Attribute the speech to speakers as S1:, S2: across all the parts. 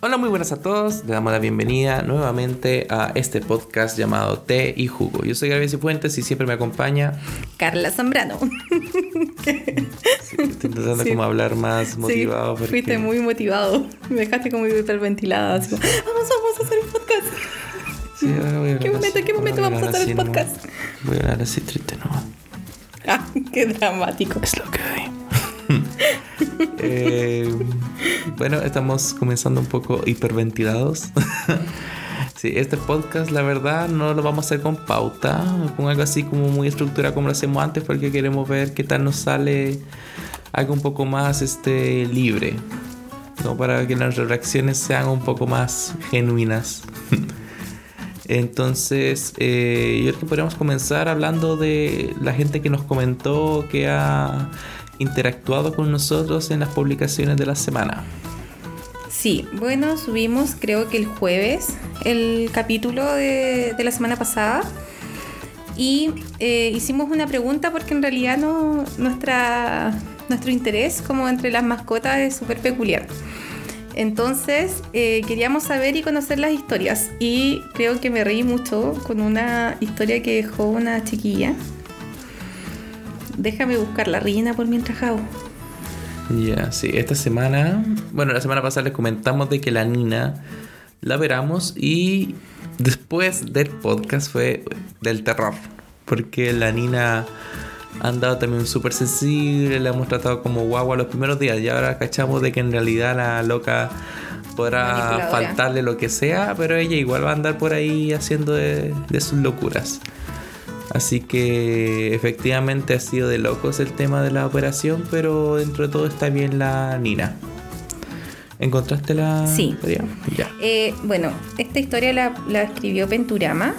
S1: Hola, muy buenas a todos. Le damos la bienvenida nuevamente a este podcast llamado Té y Jugo. Yo soy Gabriel Cifuentes y siempre me acompaña
S2: Carla Zambrano.
S1: Sí, estoy intentando como hablar más motivado.
S2: Sí, fuiste muy motivado. Me dejaste como hiperventilada. Así como, vamos, vamos a hacer un podcast.
S1: Sí, ahora voy a
S2: ¿Qué momento,
S1: así,
S2: qué momento vamos a hacer el podcast?
S1: Voy a hablar así triste nomás.
S2: Ah, qué dramático.
S1: Es lo que hay. Eh, bueno, estamos comenzando un poco hiperventilados. sí, este podcast, la verdad, no lo vamos a hacer con pauta, con algo así como muy estructurado como lo hacemos antes, porque queremos ver qué tal nos sale algo un poco más este, libre. Como para que nuestras reacciones sean un poco más genuinas. Entonces, eh, yo creo que podríamos comenzar hablando de la gente que nos comentó que ha interactuado con nosotros en las publicaciones de la semana.
S2: Sí, bueno, subimos creo que el jueves el capítulo de, de la semana pasada y eh, hicimos una pregunta porque en realidad no, nuestra, nuestro interés como entre las mascotas es súper peculiar. Entonces eh, queríamos saber y conocer las historias y creo que me reí mucho con una historia que dejó una chiquilla. Déjame buscar la reina por mientras hago.
S1: Ya, sí, esta semana, bueno, la semana pasada les comentamos de que la Nina la veramos y después del podcast fue del terror, porque la Nina ha andado también súper sensible, la hemos tratado como guagua los primeros días y ahora cachamos de que en realidad la loca podrá faltarle lo que sea, pero ella igual va a andar por ahí haciendo de, de sus locuras. Así que efectivamente ha sido de locos el tema de la operación, pero dentro de todo está bien la Nina. ¿Encontraste la
S2: Sí.
S1: historia? Ya.
S2: Eh, bueno, esta historia la, la escribió Penturama,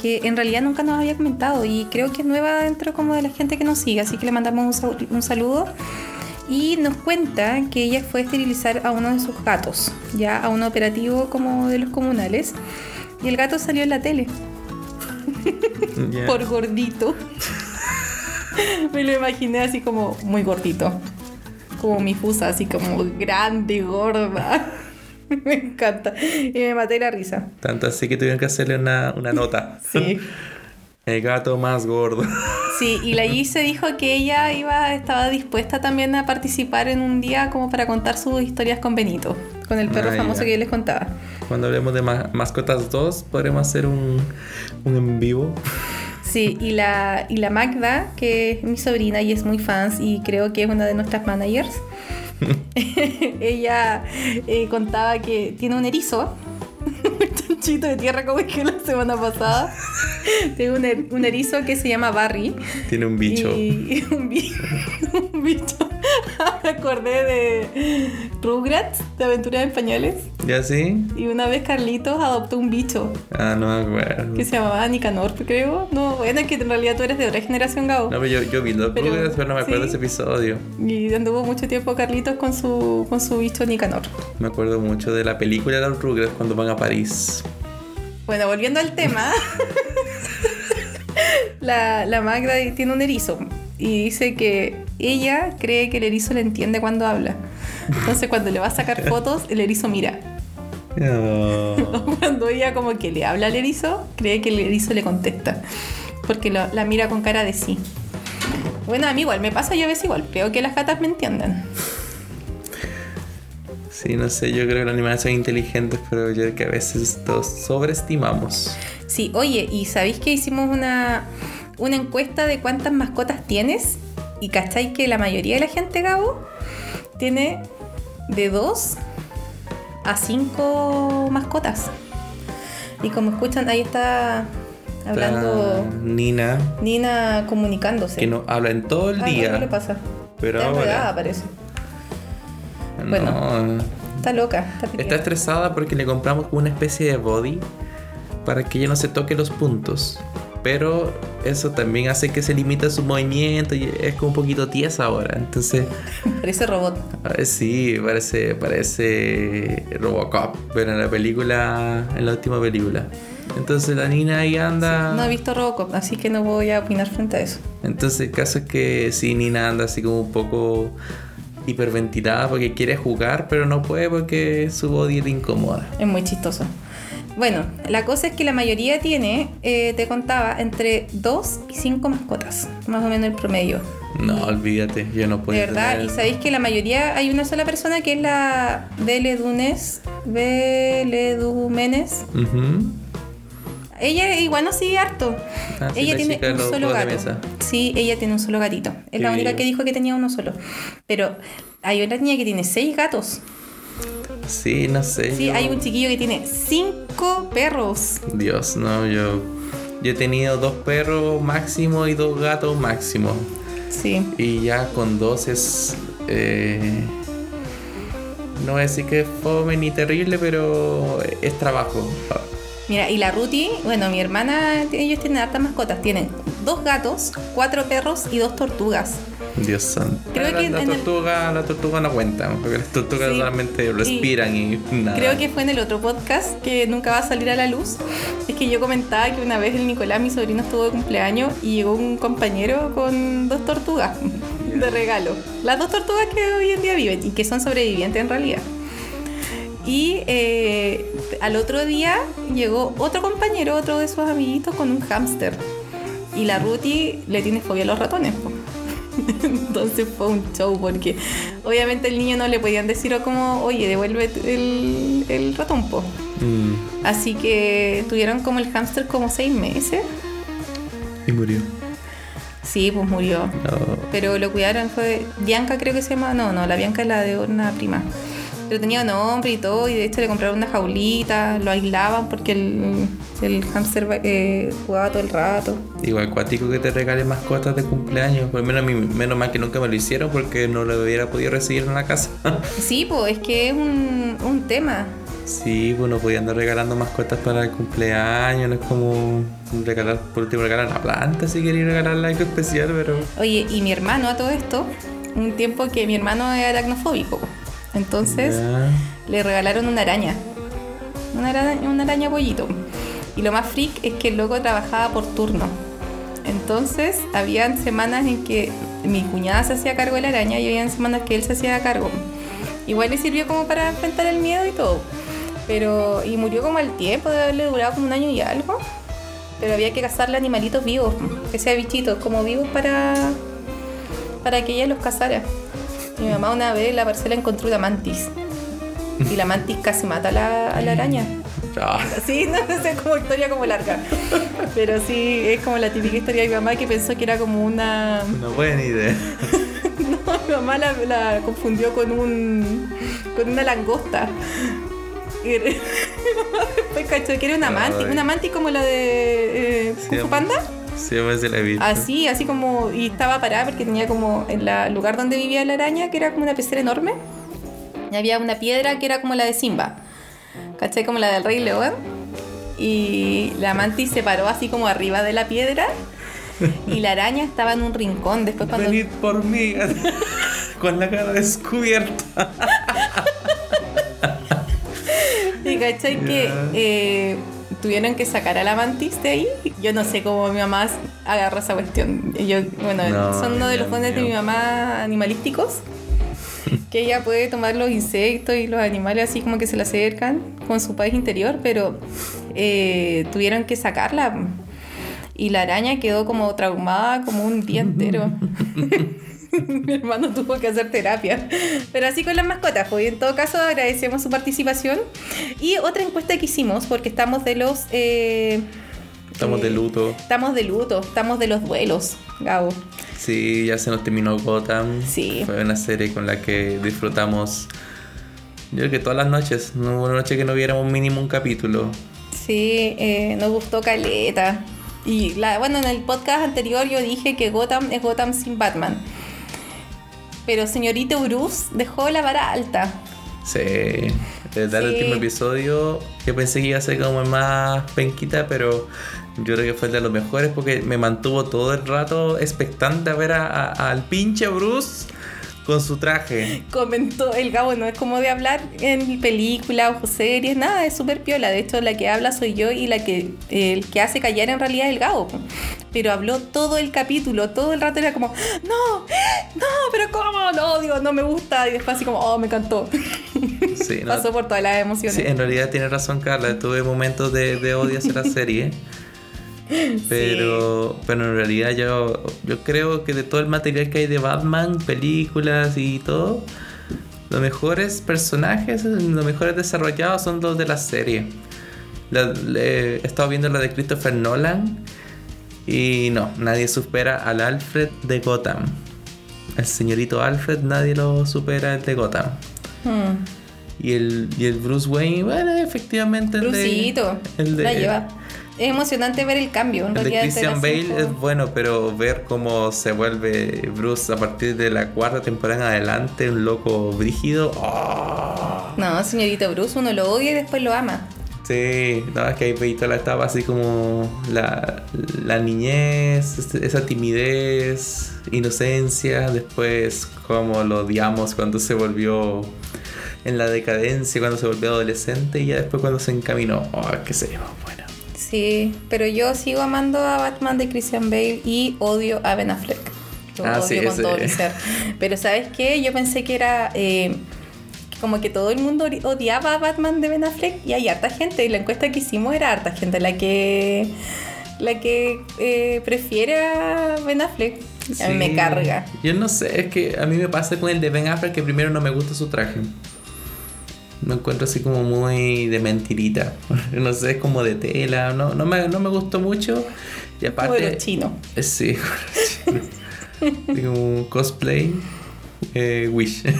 S2: que en realidad nunca nos había comentado y creo que es nueva dentro como de la gente que nos sigue, así que le mandamos un saludo. Y nos cuenta que ella fue a esterilizar a uno de sus gatos, ya a un operativo como de los comunales, y el gato salió en la tele Por gordito. Me lo imaginé así como muy gordito. Como mi fusa, así como grande, gorda. Me encanta. Y me maté la risa.
S1: Tanto así que tuvieron que hacerle una, una nota.
S2: Sí.
S1: El gato más gordo.
S2: Sí, y la Gise dijo que ella iba, estaba dispuesta también a participar en un día como para contar sus historias con Benito, con el perro
S1: Ah,
S2: famoso
S1: ya.
S2: que yo les contaba.
S1: Cuando hablemos de ma- mascotas 2, podremos hacer un, un en vivo.
S2: Sí, y la, y la Magda, que es mi sobrina y es muy fans y creo que es una de nuestras managers, ella eh, contaba que tiene un erizo, chanchito de tierra como dije la semana pasada, tiene un, er- un erizo que se llama Barry.
S1: Tiene un bicho.
S2: Y un, bi- un bicho. Me acordé de Rugrats, de Aventuras en Pañales.
S1: ¿Ya sí?
S2: Y una vez Carlitos adoptó un bicho
S1: Ah, no me acuerdo.
S2: que se llamaba Nicanor, creo. No, bueno, que en realidad tú eres de otra generación, Gabo.
S1: No, pero yo, yo vi los
S2: Pero-
S1: Rugrats, pero no me acuerdo de
S2: sí.
S1: ese episodio.
S2: Y anduvo mucho tiempo Carlitos con su, con su bicho Nicanor.
S1: Me acuerdo mucho de la película de los Rugrats cuando van a París.
S2: Bueno, volviendo al tema. la, la Magda tiene un erizo y dice que ella cree que el erizo le entiende cuando habla. Entonces cuando le va a sacar fotos, el erizo mira.
S1: No.
S2: Cuando ella como que le habla al erizo, cree que el erizo le contesta. Porque lo- la mira con cara de sí. Bueno, a mí igual me pasa yo a veces igual. Creo que las gatas me entienden.
S1: Sí, no sé, yo creo que los animales son inteligentes, pero yo creo que a veces los sobreestimamos.
S2: Sí, oye, ¿y sabéis que hicimos una, una encuesta de cuántas mascotas tienes? Y cacháis que la mayoría de la gente, Gabo, tiene de dos a cinco mascotas. Y como escuchan, ahí está hablando
S1: La Nina,
S2: Nina comunicándose.
S1: que no habla en todo el
S2: Ay,
S1: día.
S2: algo le pasa.
S1: Pero
S2: está enredada,
S1: ahora. No,
S2: Bueno. Está loca. Está,
S1: Está estresada porque le compramos una especie de body para que ella no se toque los puntos. Pero eso también hace que se limite su movimiento y es como un poquito tiesa ahora. Entonces,
S2: Parece robot.
S1: ah, sí, parece, parece Robocop. Pero en la película, en la última película. Entonces la Nina ahí anda.
S2: No he visto Robocop, así que no voy a opinar frente a eso.
S1: Entonces el caso es que sí, Nina anda así como un poco hiperventilada porque quiere jugar, pero no puede porque su body le incomoda.
S2: Es muy chistoso. Bueno, la cosa es que la mayoría tiene, eh, te contaba, entre 2 y 5 mascotas, más o menos el promedio.
S1: No, olvídate, yo no puedo.
S2: De verdad,
S1: tener-
S2: y sabéis que la mayoría, hay una sola persona que es la Beledunes, Beledúmenes.
S1: Ujú.
S2: Ella igual no sigue harto.
S1: Ah,
S2: ella
S1: la
S2: tiene un solo gato. Sí, ella tiene un solo gatito. Es
S1: Qué
S2: la única que dijo que tenía uno solo. Pero hay otra niña que tiene seis gatos.
S1: Sí, no sé.
S2: Sí,
S1: yo-
S2: hay un chiquillo que tiene cinco perros.
S1: Dios, no, yo. Yo he tenido dos perros máximo y dos gatos máximo.
S2: Sí.
S1: Y ya con dos es. eh, no voy a decir que es fome ni terrible, pero es trabajo.
S2: Mira, y la Ruti, bueno, mi hermana, ellos tienen hartas mascotas. Tienen dos gatos, cuatro perros y dos tortugas.
S1: Dios santo.
S2: Creo
S1: la,
S2: que
S1: la
S2: el-
S1: tortuga, la tortuga no cuenta, porque las tortugas
S2: Sí.
S1: solamente respiran y, nada.
S2: Creo que fue en el otro podcast que nunca va a salir a la luz. Es que yo comentaba que una vez el Nicolás, mi sobrino, estuvo de cumpleaños y llegó un compañero con dos tortugas de regalo. Las dos tortugas que hoy en día viven y que son sobrevivientes en realidad. Y eh, al otro día llegó otro compañero, otro de sus amiguitos, con un hámster. Y la Ruti le tiene fobia a los ratones. po. Entonces fue un show porque obviamente el niño no le podían decir o como, oye, devuelve el, el ratón, po.
S1: Mm,
S2: Así que tuvieron como el hámster como seis meses.
S1: y murió.
S2: Sí, pues murió.
S1: No.
S2: Pero lo cuidaron, fue Bianca creo que se llama. No, no, la Bianca es la de una prima. Pero tenía nombre y todo, y de hecho le compraron una jaulita, lo aislaban porque el, el hámster eh, jugaba todo el rato.
S1: Igual cuático que te regalen mascotas de cumpleaños. Por lo menos menos mal que nunca me lo hicieron porque no lo hubiera podido recibir en la casa.
S2: Sí, pues es que es un, un tema.
S1: sí, pues no podía andar regalando mascotas para el cumpleaños. No es como regalar, por último, regalar la planta si quería regalarle algo especial, pero.
S2: Oye, y mi hermano a todo esto, un tiempo que mi hermano era aracnofóbico. Entonces le regalaron una araña. Una araña, una araña pollito. Y lo más freak es que el loco trabajaba por turno. Entonces, habían semanas en que mi cuñada se hacía cargo de la araña y habían semanas que él se hacía cargo. Igual le sirvió como para enfrentar el miedo y todo. Pero, y murió como al tiempo de haberle durado como un año y algo. Pero había que cazarle animalitos vivos, que sea bichitos, como vivos para, para que ella los cazara. Mi mamá una vez en la parcela encontró una mantis. Y la mantis casi mata a la, a la araña.
S1: Ah,
S2: Sí, no sé, como historia como larga. Pero sí, es como la típica historia de mi mamá que pensó que era como una...
S1: una buena idea.
S2: No, mi mamá la, la confundió con un... con una langosta. Y mi mamá después cachó que era una mantis. Una mantis como la de eh, Kung Fu
S1: Sí,
S2: Panda.
S1: Sí, me se la visto.
S2: Así, así como... Y estaba parada porque tenía como... En el lugar donde vivía la araña, que era como una pecera enorme. Y había una piedra que era como la de Simba. ¿Cachai? Como la del Rey León. Y la mantis se paró así como arriba de la piedra. Y la araña estaba en un rincón. Después cuando...
S1: Venid por mí. Con la cara descubierta.
S2: Y cachai que eh, tuvieron que sacar a la mantis de ahí. Yo no sé cómo mi mamá agarró esa cuestión. Yo, bueno,
S1: No,
S2: son uno de los dones de mi mamá animalísticos. Que ella puede tomar los insectos y los animales así como que se le acercan con su país interior, pero eh, tuvieron que sacarla. Y la araña quedó como traumada como un día entero. Mi hermano tuvo que hacer terapia. Pero así con las mascotas, pues en todo caso agradecemos su participación. Y otra encuesta que hicimos, porque estamos de los... eh,
S1: Estamos
S2: eh,
S1: de luto.
S2: Estamos de luto, estamos de los duelos, Gabo.
S1: Sí, ya se nos terminó Gotham.
S2: Sí.
S1: Fue una serie con la que disfrutamos. Yo creo que todas las noches. No hubo una noche que no viéramos mínimo un capítulo.
S2: Sí, eh, nos gustó Caleta. Y la, bueno, en el podcast anterior yo dije que Gotham es Gotham sin Batman. Pero señorito Bruce dejó la vara alta.
S1: Sí. Desde el
S2: Sí.
S1: último episodio, yo pensé que iba a ser como más penquita, pero yo creo que fue el de los mejores porque me mantuvo todo el rato expectante a ver a- a- al pinche Bruce con su traje.
S2: Comentó, el Gabo no es como de hablar en películas o series, nada, es súper piola. De hecho, la que habla soy yo y la que el que hace callar en realidad es el Gabo. Pero habló todo el capítulo, todo el rato era como, no, no, pero ¿cómo? No, digo, no me gusta. Y después así como, oh, me encantó.
S1: Sí, no,
S2: Pasó por todas las emociones.
S1: sí, en realidad tiene razón Carla, tuve momentos de, de odio hacia la serie. Pero, pero en realidad yo, yo creo que de todo el material que hay de Batman, películas y todo, los mejores personajes, los mejores desarrollados son los de la serie. La- le- he estado viendo la de Christopher Nolan y no, nadie supera al Alfred de Gotham. El señorito Alfred, nadie lo supera el de Gotham.
S2: Hmm.
S1: Y el, y el Bruce Wayne, bueno, efectivamente el de-
S2: Brucito,
S1: el de,
S2: la lleva. Es emocionante ver el cambio. En
S1: el de Christian Bale
S2: cinco.
S1: es bueno, pero ver cómo se vuelve Bruce a partir de la cuarta temporada en adelante, un loco brígido. ¡ah!
S2: No, señorito Bruce, uno lo odia y después lo ama.
S1: Sí, no, es que ahí veis toda la etapa así como la, la niñez, este- esa timidez, inocencia, después como lo odiamos cuando se volvió en la decadencia, cuando se volvió adolescente y ya después cuando se encaminó. Oh, qué sé yo, bueno.
S2: Sí, pero yo sigo amando a Batman de Christian Bale y odio a Ben Affleck. Lo
S1: Ah,
S2: odio
S1: sí,
S2: con
S1: ese-
S2: todo mi ser. Pero ¿sabes qué? Yo pensé que era eh, como que todo el mundo odi- odiaba a Batman de Ben Affleck y hay harta gente. Y la encuesta que hicimos era harta gente la que la que eh, prefiere a Ben Affleck. A mí me
S1: Sí.
S2: carga.
S1: Yo no sé, es que a mí me pasa con el de Ben Affleck que primero no me gusta su traje. Me encuentro así como muy de mentirita. No sé, es como de tela. No, no, me, no me gustó mucho. Y
S2: Como de
S1: aparte.
S2: los chinos.
S1: Eh, Sí, como cosplay. eh, Wish.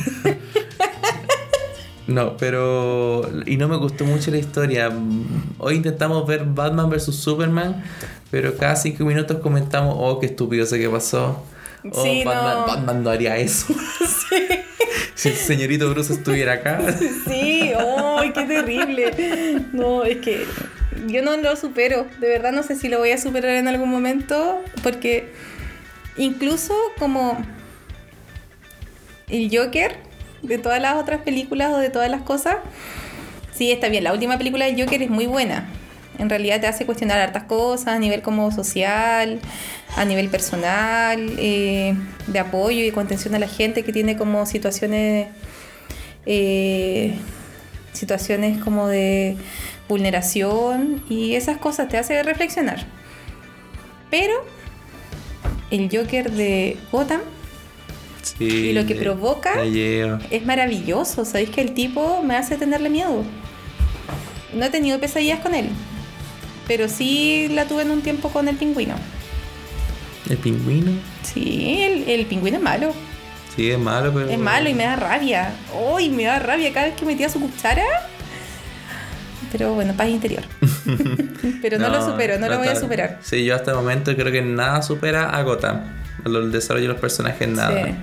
S1: No, pero. Y no me gustó mucho la historia. Hoy intentamos ver Batman vs Superman, pero cada cinco minutos comentamos: Oh, qué estúpido sé qué pasó. Oh,
S2: Sí,
S1: Batman,
S2: no.
S1: Batman no haría eso. Si el señorito Bruce estuviera acá.
S2: Sí, ¡ay, qué terrible! No, es que yo no lo supero. De verdad no sé si lo voy a superar en algún momento. Porque incluso como el Joker de todas las otras películas o de todas las cosas, sí, está bien. La última película de Joker es muy buena. En realidad te hace cuestionar hartas cosas a nivel como social, a nivel personal, eh, de apoyo y contención a la gente que tiene como situaciones eh, situaciones como de vulneración y esas cosas te hace reflexionar. Pero el Joker de Gotham
S1: Sí,
S2: Y lo que provoca- es maravilloso. Sabéis que el tipo me hace tenerle miedo. No he tenido pesadillas con él, pero sí la tuve en un tiempo con el pingüino.
S1: El pingüino.
S2: Sí, el, el pingüino es malo.
S1: Sí, es malo, pero.
S2: Es malo y me da rabia. ¡Uy! me da rabia cada vez que metía su cuchara. Pero bueno, paz interior. Pero no, lo supero, no lo voy a superar.
S1: Sí, yo hasta el momento creo que nada supera a Gotham. El desarrollo de los personajes, nada.
S2: Sí.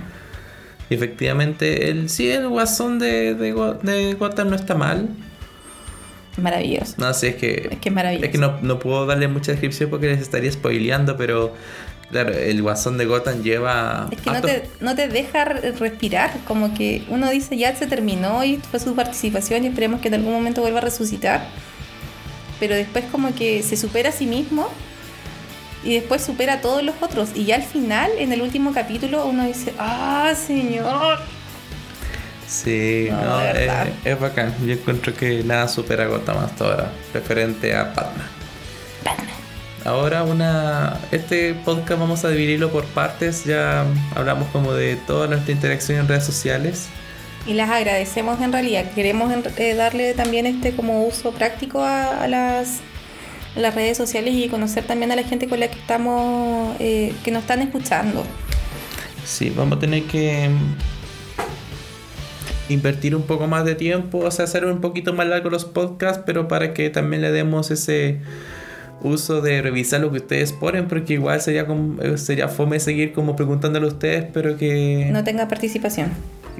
S1: Y efectivamente, el, sí, el guasón de, de, de Gotham no está mal.
S2: Maravilloso.
S1: No, sí, es que.
S2: Es que es maravilloso.
S1: Es que no, no puedo darle mucha descripción porque les estaría spoileando, pero. Claro, el guasón de Gotham lleva.
S2: Es que no te, no te deja re- respirar, como que uno dice ya se terminó y fue su participación y esperemos que en algún momento vuelva a resucitar. Pero después como que se supera a sí mismo y después supera a todos los otros. Y ya al final, en el último capítulo, uno dice, ah, señor.
S1: Sí,
S2: No,
S1: es,
S2: verdad.
S1: es bacán. Yo encuentro que nada supera Gotham hasta ahora, referente a Batman. Ahora una este podcast vamos a dividirlo por partes, ya hablamos como de toda nuestra interacción en redes sociales.
S2: Y las agradecemos en realidad. Queremos eh, darle también este como uso práctico a, a las, las redes sociales y conocer también a la gente con la que estamos, eh, que nos están escuchando.
S1: Sí, vamos a tener que invertir un poco más de tiempo, o sea, hacer un poquito más largo los podcasts, pero para que también le demos ese uso de revisar lo que ustedes ponen, porque igual sería como, eh, sería fome seguir como preguntándole a ustedes, pero que
S2: No tenga participación.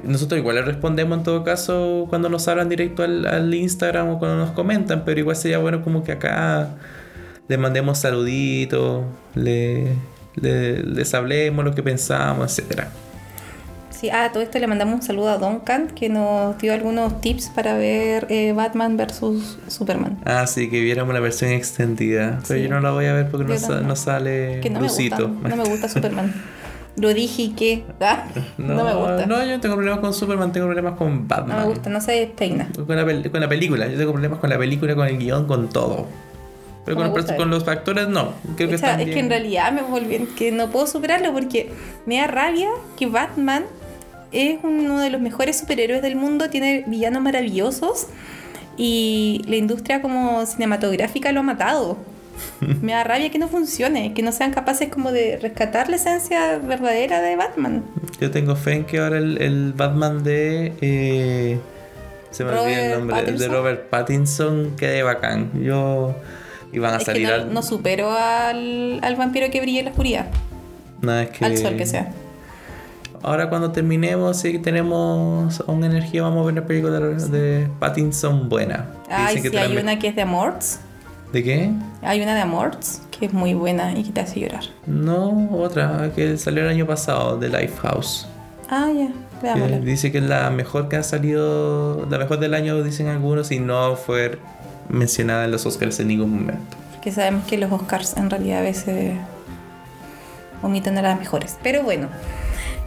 S1: nosotros igual les respondemos en todo caso cuando nos hablan directo al, al Instagram o cuando nos comentan, pero igual sería bueno como que acá les mandemos saluditos, le, le- les hablemos lo que pensamos, etcétera.
S2: Sí, ah, todo esto le mandamos un saludo a Duncan que nos dio algunos tips para ver eh, Batman versus Superman.
S1: Ah, sí, que viéramos la versión extendida. Pero
S2: Sí.
S1: yo no la voy a ver porque no, sa- sale
S2: Que no me
S1: Lucito.
S2: gusta, no me gusta Superman. Lo dije y que ah, no, me gusta.
S1: No, yo no tengo problemas con Superman, tengo problemas con Batman.
S2: No me gusta, no se despeina.
S1: Con la, pel- con la película, yo tengo problemas con la película, con el guion, con todo. Pero
S2: No
S1: con,
S2: me
S1: los con los factores no. Creo que
S2: O sea,
S1: están
S2: es que en realidad me volví, que no puedo superarlo porque me da rabia que Batman es uno de los mejores superhéroes del mundo, tiene villanos maravillosos y la industria como cinematográfica lo ha matado. Me da rabia que no funcione, que no sean capaces como de rescatar la esencia verdadera de Batman.
S1: Yo tengo fe en que ahora el, el Batman de. eh, se me olvida el nombre. El de. Robert Pattinson quede bacán. Yo. Y van a
S2: es que
S1: salir
S2: no,
S1: al.
S2: no supero al, al vampiro que brilla en la oscuridad,
S1: Nada, es que.
S2: al sol que sea.
S1: Ahora cuando terminemos, que tenemos una energía, vamos a ver una película de, Pattinson buena. Que
S2: Ay,
S1: que
S2: sí, hay una que es de Amorts.
S1: ¿De qué?
S2: Hay una de Amorts que es muy buena y que te hace llorar.
S1: No, otra que salió el año pasado, de Lifehouse.
S2: Ah, ya,
S1: Que
S2: veámosla.
S1: dice que es la mejor que ha salido, la mejor del año, dicen algunos, y no fue mencionada en los Oscars en ningún momento.
S2: Que sabemos que los Oscars en realidad a veces omiten a las mejores. Pero bueno,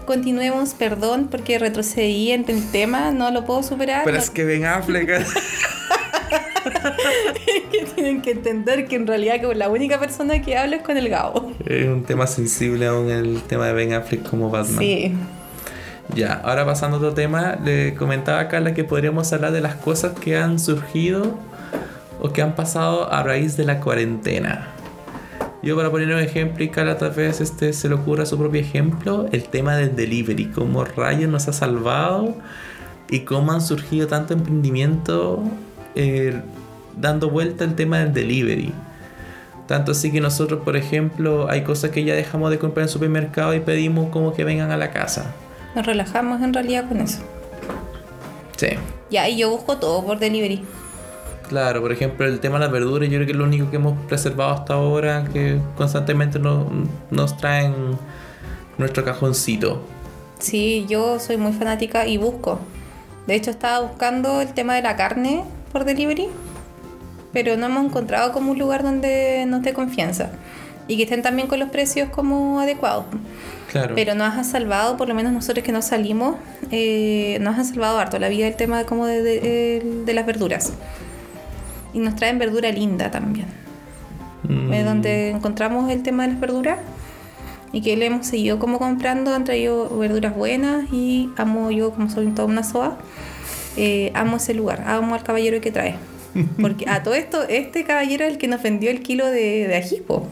S2: continuemos, perdón, porque retrocedí en el tema, no lo puedo superar.
S1: Pero
S2: no-
S1: es que Ben Affleck.
S2: que tienen que entender que en realidad como la única persona que habla es con el Gabo.
S1: es un tema sensible aún el tema de Ben Affleck como Batman.
S2: Sí.
S1: Ya, ahora pasando a otro tema, le comentaba a Carla que podríamos hablar de las cosas que han surgido o que han pasado a raíz de la cuarentena. Yo para poner un ejemplo y Carla tal vez este, se le ocurra su propio ejemplo, el tema del delivery, cómo rayos nos ha salvado y cómo han surgido tanto emprendimiento eh, dando vuelta al tema del delivery. Tanto así que nosotros, por ejemplo, hay cosas que ya dejamos de comprar en el supermercado y pedimos como que vengan a la casa.
S2: Nos relajamos en realidad con eso.
S1: Sí.
S2: Ya, y yo busco todo por delivery.
S1: Claro, por ejemplo, el tema de las verduras, yo creo que es lo único que hemos preservado hasta ahora, que constantemente nos, nos traen nuestro cajoncito.
S2: Sí, yo soy muy fanática y busco. De hecho, estaba buscando el tema de la carne por delivery, pero no hemos encontrado como un lugar donde nos dé confianza y que estén también con los precios como adecuados.
S1: Claro.
S2: Pero nos ha salvado, por lo menos nosotros que no salimos, eh, nos ha salvado harto la vida el tema de, como de, de- de las verduras. Y nos traen verdura linda también.
S1: Mm,
S2: Es donde encontramos el tema de las verduras y que le hemos seguido como comprando, han traído verduras buenas y amo yo, como soy toda una soa, eh, amo ese lugar, amo al caballero que trae. Porque a todo esto, este caballero es el que nos vendió el kilo de, de ají, po.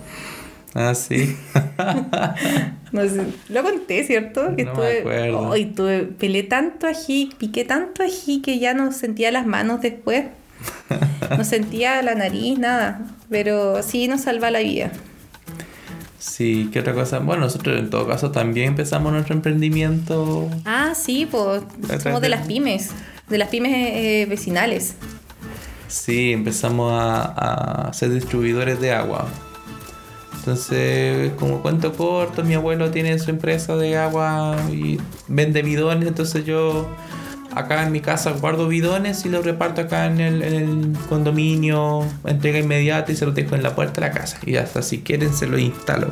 S1: Ah, sí.
S2: No sé, lo conté, ¿cierto? Que
S1: No me acuerdo.
S2: Tuve, pelé tanto ají, piqué tanto ají que ya no sentía las manos después. No sentía la nariz, nada. Pero sí nos salva la vida.
S1: sí, ¿qué otra cosa? Bueno, nosotros en todo caso también empezamos nuestro emprendimiento.
S2: Ah, sí, pues somos de
S1: de-
S2: las pymes, de las pymes eh, vecinales.
S1: Sí, empezamos a, a ser distribuidores de agua. Entonces, como cuento corto, mi abuelo tiene su empresa de agua y vende bidones, entonces yo acá en mi casa guardo bidones y los reparto acá en el, en el condominio, entrega inmediata y se los dejo en la puerta de la casa. Y hasta si quieren se los instalo.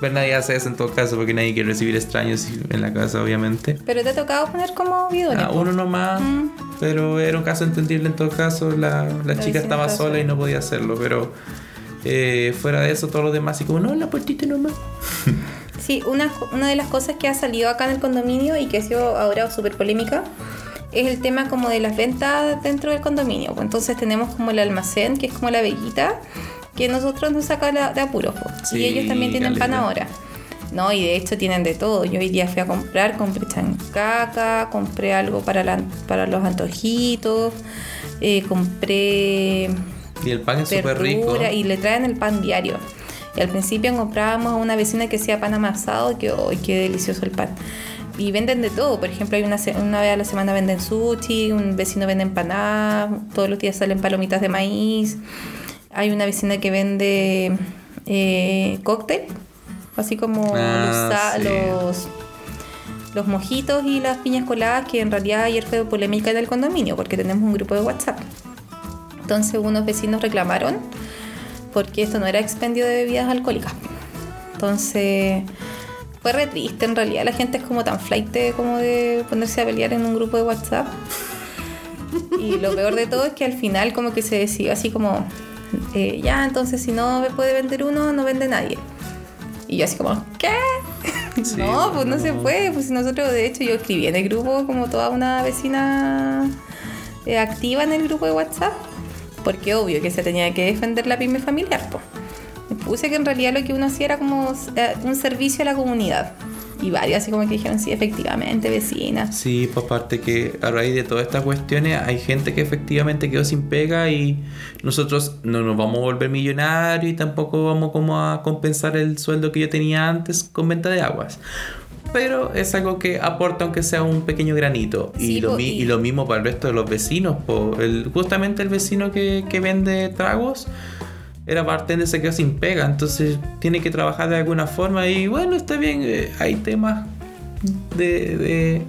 S1: Pero nadie hace eso en todo caso porque nadie quiere recibir extraños en la casa, obviamente.
S2: Pero te ha tocado poner como bidones.
S1: Ah, uno nomás,
S2: Mm.
S1: pero era un caso entendible en todo caso. La, la chica estaba sola y no podía hacerlo, pero eh, fuera de eso, todos los demás, así como, no, la puertita nomás.
S2: Sí, una, una de las cosas que ha salido acá en el condominio y que ha sido ahora súper polémica es el tema como de las ventas dentro del condominio. Pues Entonces tenemos como el almacén, que es como la veguita, que nosotros nos saca la- de apuros. pues.
S1: Sí,
S2: y ellos también tienen pan ahora. No, y de hecho tienen de todo. Yo hoy día fui a comprar, compré chancaca, compré algo para, la- para los antojitos, eh, compré
S1: Y el pan es súper rico.
S2: y le traen el pan diario. Y al principio comprábamos a una vecina que hacía pan amasado, que ¡ay, qué delicioso el pan! Y venden de todo, por ejemplo, hay una, una vez a la semana venden sushi, un vecino vende empanadas, todos los días salen palomitas de maíz, hay una vecina que vende eh, cóctel, así como
S1: Ah,
S2: los,
S1: sí.
S2: los, los mojitos y las piñas coladas, que en realidad ayer fue polémica en el condominio, porque tenemos un grupo de WhatsApp. Entonces unos vecinos reclamaron porque esto no era expendio de bebidas alcohólicas. Entonces fue re triste en realidad. La gente es como tan flight como de ponerse a pelear en un grupo de WhatsApp. Y lo peor de todo es que al final como que se decidió así como, eh, ya, entonces si no me puede vender uno, no vende nadie. Y yo así como, ¿qué? no, pues no, se puede. Pues nosotros, de hecho, yo escribí en el grupo como toda una vecina eh, activa en el grupo de WhatsApp. Porque obvio que se tenía que defender la pyme familiar, pues puse que en realidad lo que uno hacía era como eh, un servicio a la comunidad. Y varias así como que dijeron, sí, efectivamente, vecina.
S1: Sí, pues aparte que a raíz de todas estas cuestiones hay gente que efectivamente quedó sin pega y nosotros no nos vamos a volver millonarios y tampoco vamos como a compensar el sueldo que yo tenía antes con venta de aguas. Pero es algo que aporta aunque sea un pequeño granito. y, lo, y... lo mismo para el resto de los vecinos. El, justamente el vecino que, que vende tragos era bartender, se quedó sin pega, entonces tiene que trabajar de alguna forma y bueno, está bien, eh, hay temas de, de,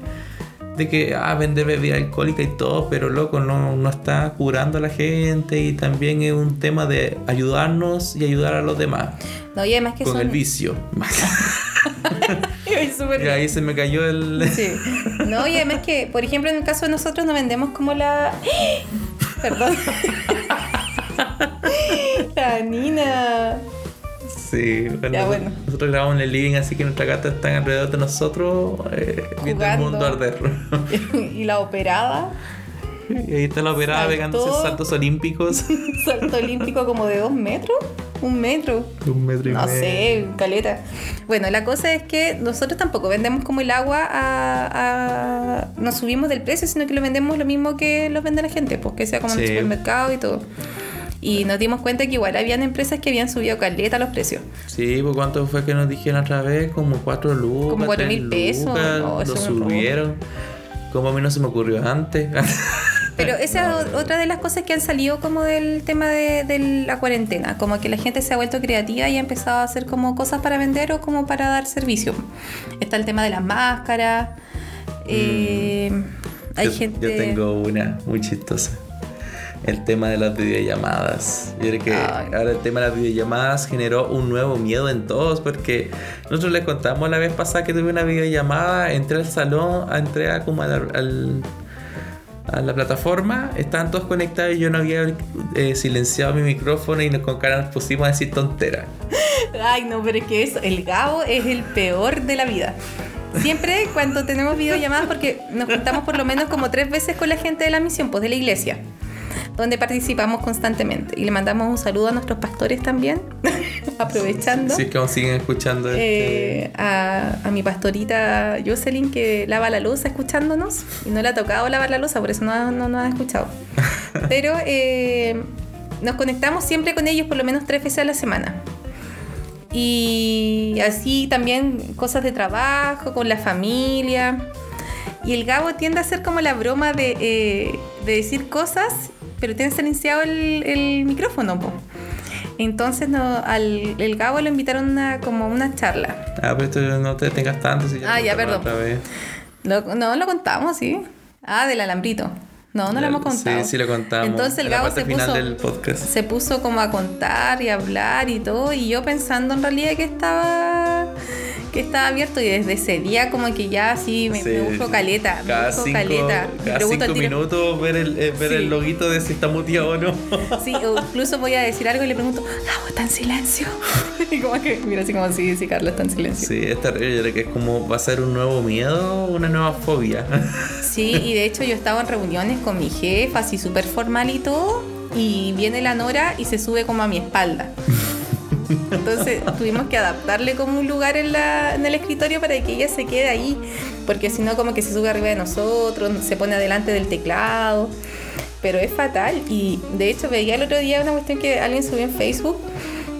S1: de, que, ah, vender bebida alcohólica y todo, pero loco, no, no está curando a la gente y también es un tema de ayudarnos y ayudar a los demás.
S2: No, y además que
S1: Con el vicio. y ahí se me cayó el...
S2: sí. No, y además que, por ejemplo, en el caso de nosotros nos vendemos como la... Perdón. La Nina.
S1: Sí, bueno, nosotros grabamos en el living, así que nuestra gata está alrededor de nosotros, eh, viendo el mundo arder.
S2: y la operada.
S1: Y ahí está la operada pegándose saltos olímpicos.
S2: Salto olímpico como de dos metros. Un metro.
S1: Un metro y
S2: no
S1: medio.
S2: No sé, caleta. Bueno, la cosa es que nosotros tampoco vendemos como el agua a, Nos subimos del precio, sino que lo vendemos lo mismo que lo vende la gente, pues que sea como en el supermercado y todo. Y nos dimos cuenta que igual habían empresas que habían subido caleta los precios.
S1: Sí, pues ¿cuánto fue que nos dijeron otra vez? Como 4 lucas.
S2: Como 4 mil pesos.
S1: No, lo subieron. Como a mí no se me ocurrió antes.
S2: Pero esa es otra de las cosas que han salido como del tema de, de, la cuarentena, como que la gente se ha vuelto creativa y ha empezado a hacer como cosas para vender o como para dar servicio. Está el tema de las máscaras. Mm. Eh, hay
S1: yo,
S2: gente...
S1: Yo tengo una muy chistosa. El tema de las videollamadas. Yo creo que Ay. ahora el tema de las videollamadas generó un nuevo miedo en todos porque nosotros les contamos la vez pasada que tuve una videollamada, entré al salón, entré a como al, al a la plataforma, estaban todos conectados y yo no había eh, silenciado mi micrófono y nos con cara nos pusimos a decir tontera.
S2: Ay, no, pero es que eso, el Gabo es el peor de la vida. Siempre cuando tenemos videollamadas, porque nos juntamos por lo menos como tres veces con la gente de la misión, pues de la iglesia, donde participamos constantemente. Y le mandamos un saludo a nuestros pastores también, aprovechando.
S1: Sí, que aún siguen escuchando.
S2: Eh, este... a, a, mi pastorita Jocelyn, que lava la losa escuchándonos. Y no le ha tocado lavar la losa, por eso no, no nos ha escuchado. Pero eh, nos conectamos siempre con ellos por lo menos tres veces a la semana. Y así también cosas de trabajo, con la familia. Y el Gabo tiende a hacer como la broma de, eh, de decir cosas, pero tiene silenciado el, el micrófono. Po. Entonces no, al el Gabo lo invitaron a como una charla.
S1: Ah, pero esto no te tengas tanto. Si
S2: ya ah, ya, perdón. Lo, no, lo contamos, sí. Ah, del alambrito. No, no lo hemos contado.
S1: Sí, sí lo contamos.
S2: Entonces el Gabo se puso, se puso como a contar y hablar y todo. Y yo pensando en realidad que estaba que estaba abierto y desde ese día como que ya así me, sí, me busco caleta.
S1: Cada
S2: me busco
S1: cinco,
S2: caleta.
S1: Cada cinco minutos ver, el, eh, ver sí. el loguito de si está muteado o no.
S2: Sí, o incluso voy a decir algo y le pregunto, Gabo, ¿está en silencio? y como que, mira, así como sí, sí, Carlos está en silencio.
S1: Sí, es terrible. Yo creo que es como va a ser un nuevo miedo, una nueva fobia.
S2: sí, y de hecho yo estaba en reuniones con mi jefa, así súper formal y todo, y viene la Nora y se sube como a mi espalda. Entonces tuvimos que adaptarle como un lugar en, la, en el escritorio para que ella se quede ahí, porque si no como que se sube arriba de nosotros, se pone adelante del teclado, pero es fatal. Y de hecho veía el otro día una cuestión que alguien subió en Facebook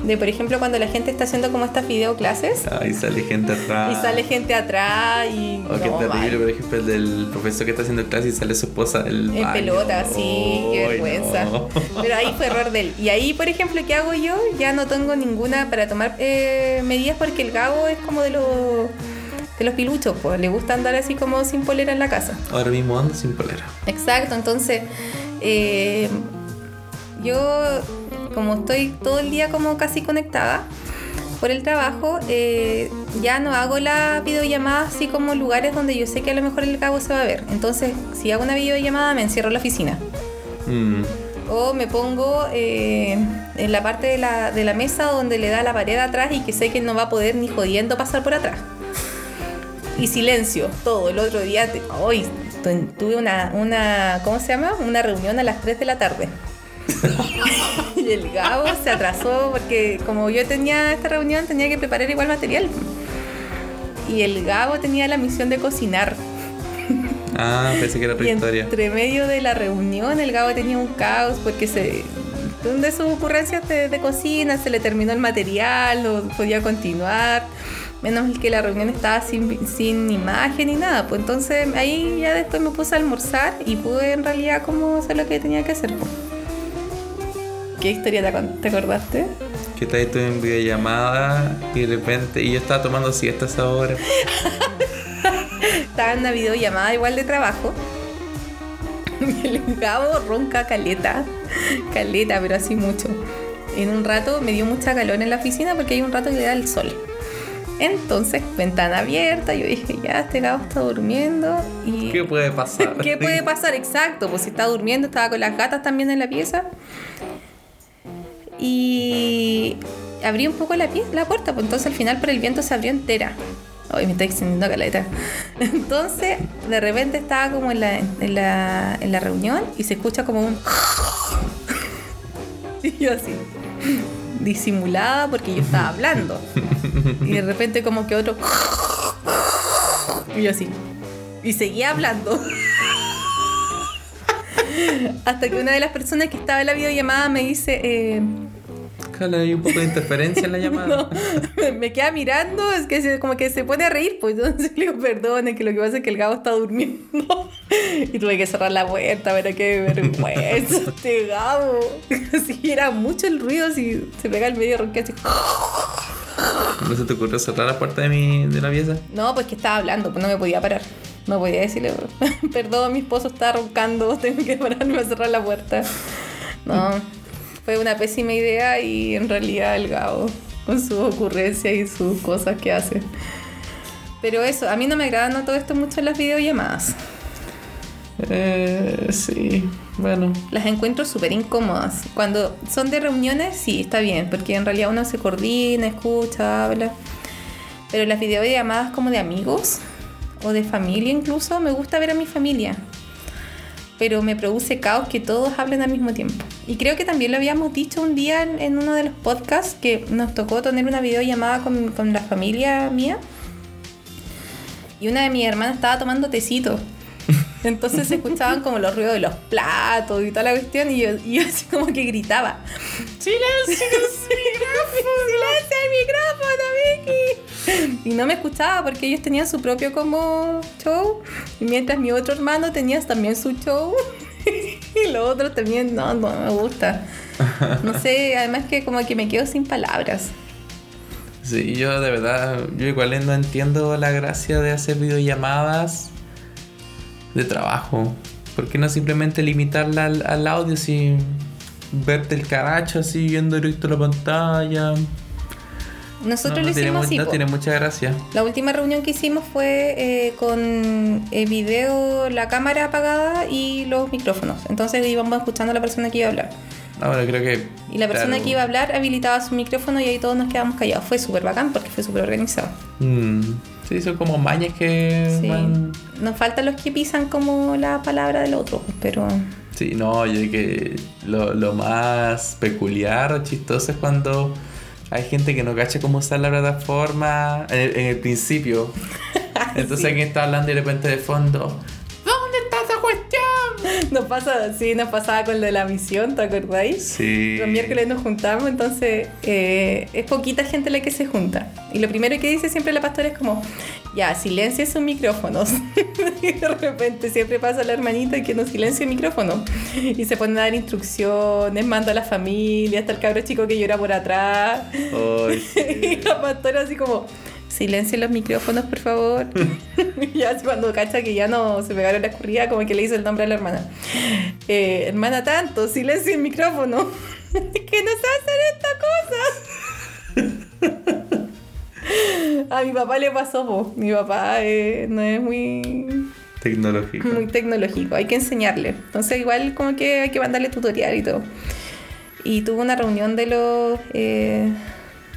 S2: de por ejemplo cuando la gente está haciendo como estas videoclases
S1: ah, y sale gente atrás
S2: y sale gente atrás y
S1: oh, qué no, terrible por ejemplo el del profesor que está haciendo clase y sale su esposa el
S2: en
S1: baño.
S2: pelota sí
S1: oh,
S2: qué vergüenza
S1: no.
S2: pero ahí fue error de él y ahí por ejemplo qué hago yo ya no tengo ninguna para tomar eh, medidas porque el Gabo es como de los de los piluchos, pues le gusta andar así como sin polera en la casa.
S1: Ahora mismo ando sin polera.
S2: Exacto, entonces eh, yo como estoy todo el día como casi conectada por el trabajo, eh, ya no hago la videollamada así como lugares donde yo sé que a lo mejor el cabo se va a ver. Entonces, si hago una videollamada, me encierro en la oficina.
S1: Mm.
S2: O me pongo eh, en la parte de la, de la mesa donde le da la pared atrás y que sé que no va a poder ni jodiendo pasar por atrás. Y silencio, todo. El otro día, te- hoy tu- tuve una, una, ¿cómo se llama? Una reunión a las 3 de la tarde. y el Gabo se atrasó porque como yo tenía esta reunión tenía que preparar igual material. Y el Gabo tenía la misión de cocinar.
S1: Ah, pensé que era otra
S2: Y
S1: historia.
S2: entre medio de la reunión el Gabo tenía un caos porque se de sus ocurrencias de, de cocina se le terminó el material, no podía continuar. Menos que la reunión estaba sin, sin imagen ni nada. Pues entonces ahí ya después me puse a almorzar y pude en realidad como hacer lo que tenía que hacer. pues. ¿Qué historia te, acordaste?
S1: Que estás tú en videollamada y de repente. Y yo estaba tomando siestas ahora.
S2: Estaba en una videollamada igual de trabajo. Y el Gabo ronca caleta. Caleta, pero así mucho. En un rato me dio mucha calor en la oficina porque hay un rato que le da el sol. Entonces, ventana abierta, yo dije, ya, este Gabo está durmiendo. Y
S1: ¿Qué puede pasar?
S2: ¿Qué puede pasar? Exacto, pues si está durmiendo, estaba con las gatas también en la pieza. Y abrí un poco la, pie- la puerta, pues entonces al final por el viento se abrió entera. Hoy me está extendiendo caleta. Entonces, de repente estaba como en la, en la, en la reunión y se escucha como un. Y yo así, disimulada porque yo estaba hablando. Y de repente, como que otro. Y yo así. Y seguía hablando. Hasta que una de las personas que estaba en la videollamada me dice, eh,
S1: Ojalá hay un poco de interferencia en la llamada.
S2: no, me queda mirando, es que se- como que se pone a reír, pues entonces le digo, perdone, que lo que pasa es que el Gabo está durmiendo. Y tuve que cerrar la puerta, pero qué vergüenza este Gabo. Si era mucho el ruido, si se pega al medio, ronquea así.
S1: ¿No se te ocurrió cerrar la puerta de, mi, de la pieza?
S2: No, pues que estaba hablando, pues no me podía parar. No podía decirle, perdón, mi esposo está roncando, tengo que pararme a cerrar la puerta. No, fue una pésima idea y en realidad el Gabo, con sus ocurrencias y sus cosas que hace. Pero eso, a mí no me agrada no todo esto mucho en las videollamadas.
S1: Eh, sí. Bueno.
S2: Las encuentro súper incómodas. Cuando son de reuniones, sí, está bien, porque en realidad uno se coordina, escucha, habla. Pero las videollamadas como de amigos o de familia incluso, me gusta ver a mi familia. Pero me produce caos que todos hablen al mismo tiempo. Y creo que también lo habíamos dicho un día en, en uno de los podcasts que nos tocó tener una videollamada con, con la familia mía. Y una de mis hermanas estaba tomando tecito. Entonces se escuchaban como los ruidos de los platos y toda la cuestión. Y yo, y yo así como que gritaba: ¡Silencio! ¡Silencio el micrófono, Vicky! Y no me escuchaba porque ellos tenían su propio como show. Y mientras mi otro hermano tenía también su show. y los otros también, no, no me gusta. No sé, además que como que me quedo sin palabras.
S1: Sí, yo de verdad, yo igual no entiendo la gracia de hacer videollamadas de trabajo. ¿Por qué no simplemente limitarla al, al audio sin verte el caracho así viendo directo la pantalla?
S2: Nosotros
S1: no,
S2: lo
S1: no tiene,
S2: hicimos
S1: mu-
S2: así.
S1: no tiene mucha gracia.
S2: La última reunión que hicimos fue eh, con el video, la cámara apagada y los micrófonos. Entonces íbamos escuchando a la persona que iba a hablar.
S1: Ahora creo que.
S2: Y la persona
S1: claro,
S2: que iba a hablar habilitaba su micrófono y ahí todos nos quedamos callados. Fue súper bacán porque fue súper organizado.
S1: mm, sí, son como mañas que
S2: Sí. Nos faltan los que pisan como la palabra del otro, pero
S1: Sí, no, yo que lo, lo más peculiar o chistoso es cuando hay gente que no cacha cómo usar la plataforma en el, en el principio. Entonces
S2: Sí.
S1: alguien está hablando y de repente de fondo,
S2: nos pasa, sí, nos pasaba con lo de la misión, ¿te acordáis?
S1: Sí.
S2: Los miércoles nos juntamos, entonces eh, es poquita gente la que se junta. Y lo primero que dice siempre la pastora es como, ya, silencia sus micrófonos. y de repente siempre pasa la hermanita que no silencia el micrófono. Y se pone a dar instrucciones, manda a la familia, hasta el cabro chico que llora por atrás.
S1: Ay,
S2: y la pastora así como, silencie los micrófonos, por favor. ya cuando cacha que ya no se pegaron la escurrida, como que le hizo el nombre a la hermana. Eh, hermana tanto, silencio el micrófono. que no sabe hacer esta cosa. a mi papá le pasó, po. mi papá eh, no es muy
S1: Tecnológico.
S2: muy tecnológico, hay que enseñarle. Entonces igual como que hay que mandarle tutorial y todo. Y tuvo una reunión de los... eh,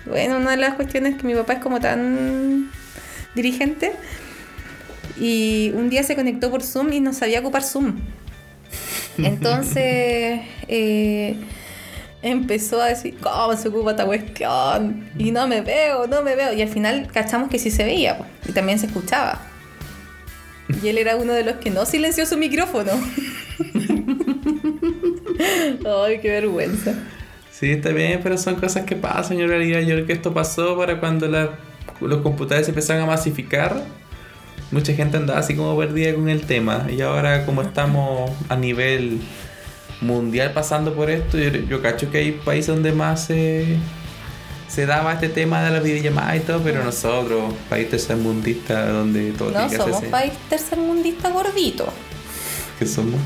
S2: bueno, una de las cuestiones que mi papá es como tan dirigente. Y un día se conectó por Zoom y no sabía ocupar Zoom. Entonces eh, empezó a decir, ¿cómo se ocupa esta cuestión? Y no me veo, no me veo. Y al final cachamos que sí se veía y también se escuchaba. Y él era uno de los que no silenció su micrófono. Ay, qué vergüenza.
S1: Sí, está bien, pero son cosas que pasan. En realidad, yo creo que esto pasó para cuando la- los computadores empezaron a masificar. Mucha gente andaba así como perdida con el tema. Y ahora, como estamos a nivel mundial pasando por esto, yo, yo cacho que hay países donde más se, se daba este tema de la videollamada y todo, pero nosotros, país tercermundista, donde todo
S2: No,
S1: tiene que
S2: somos
S1: hacerse.
S2: país tercermundista gordito.
S1: ¿Qué somos?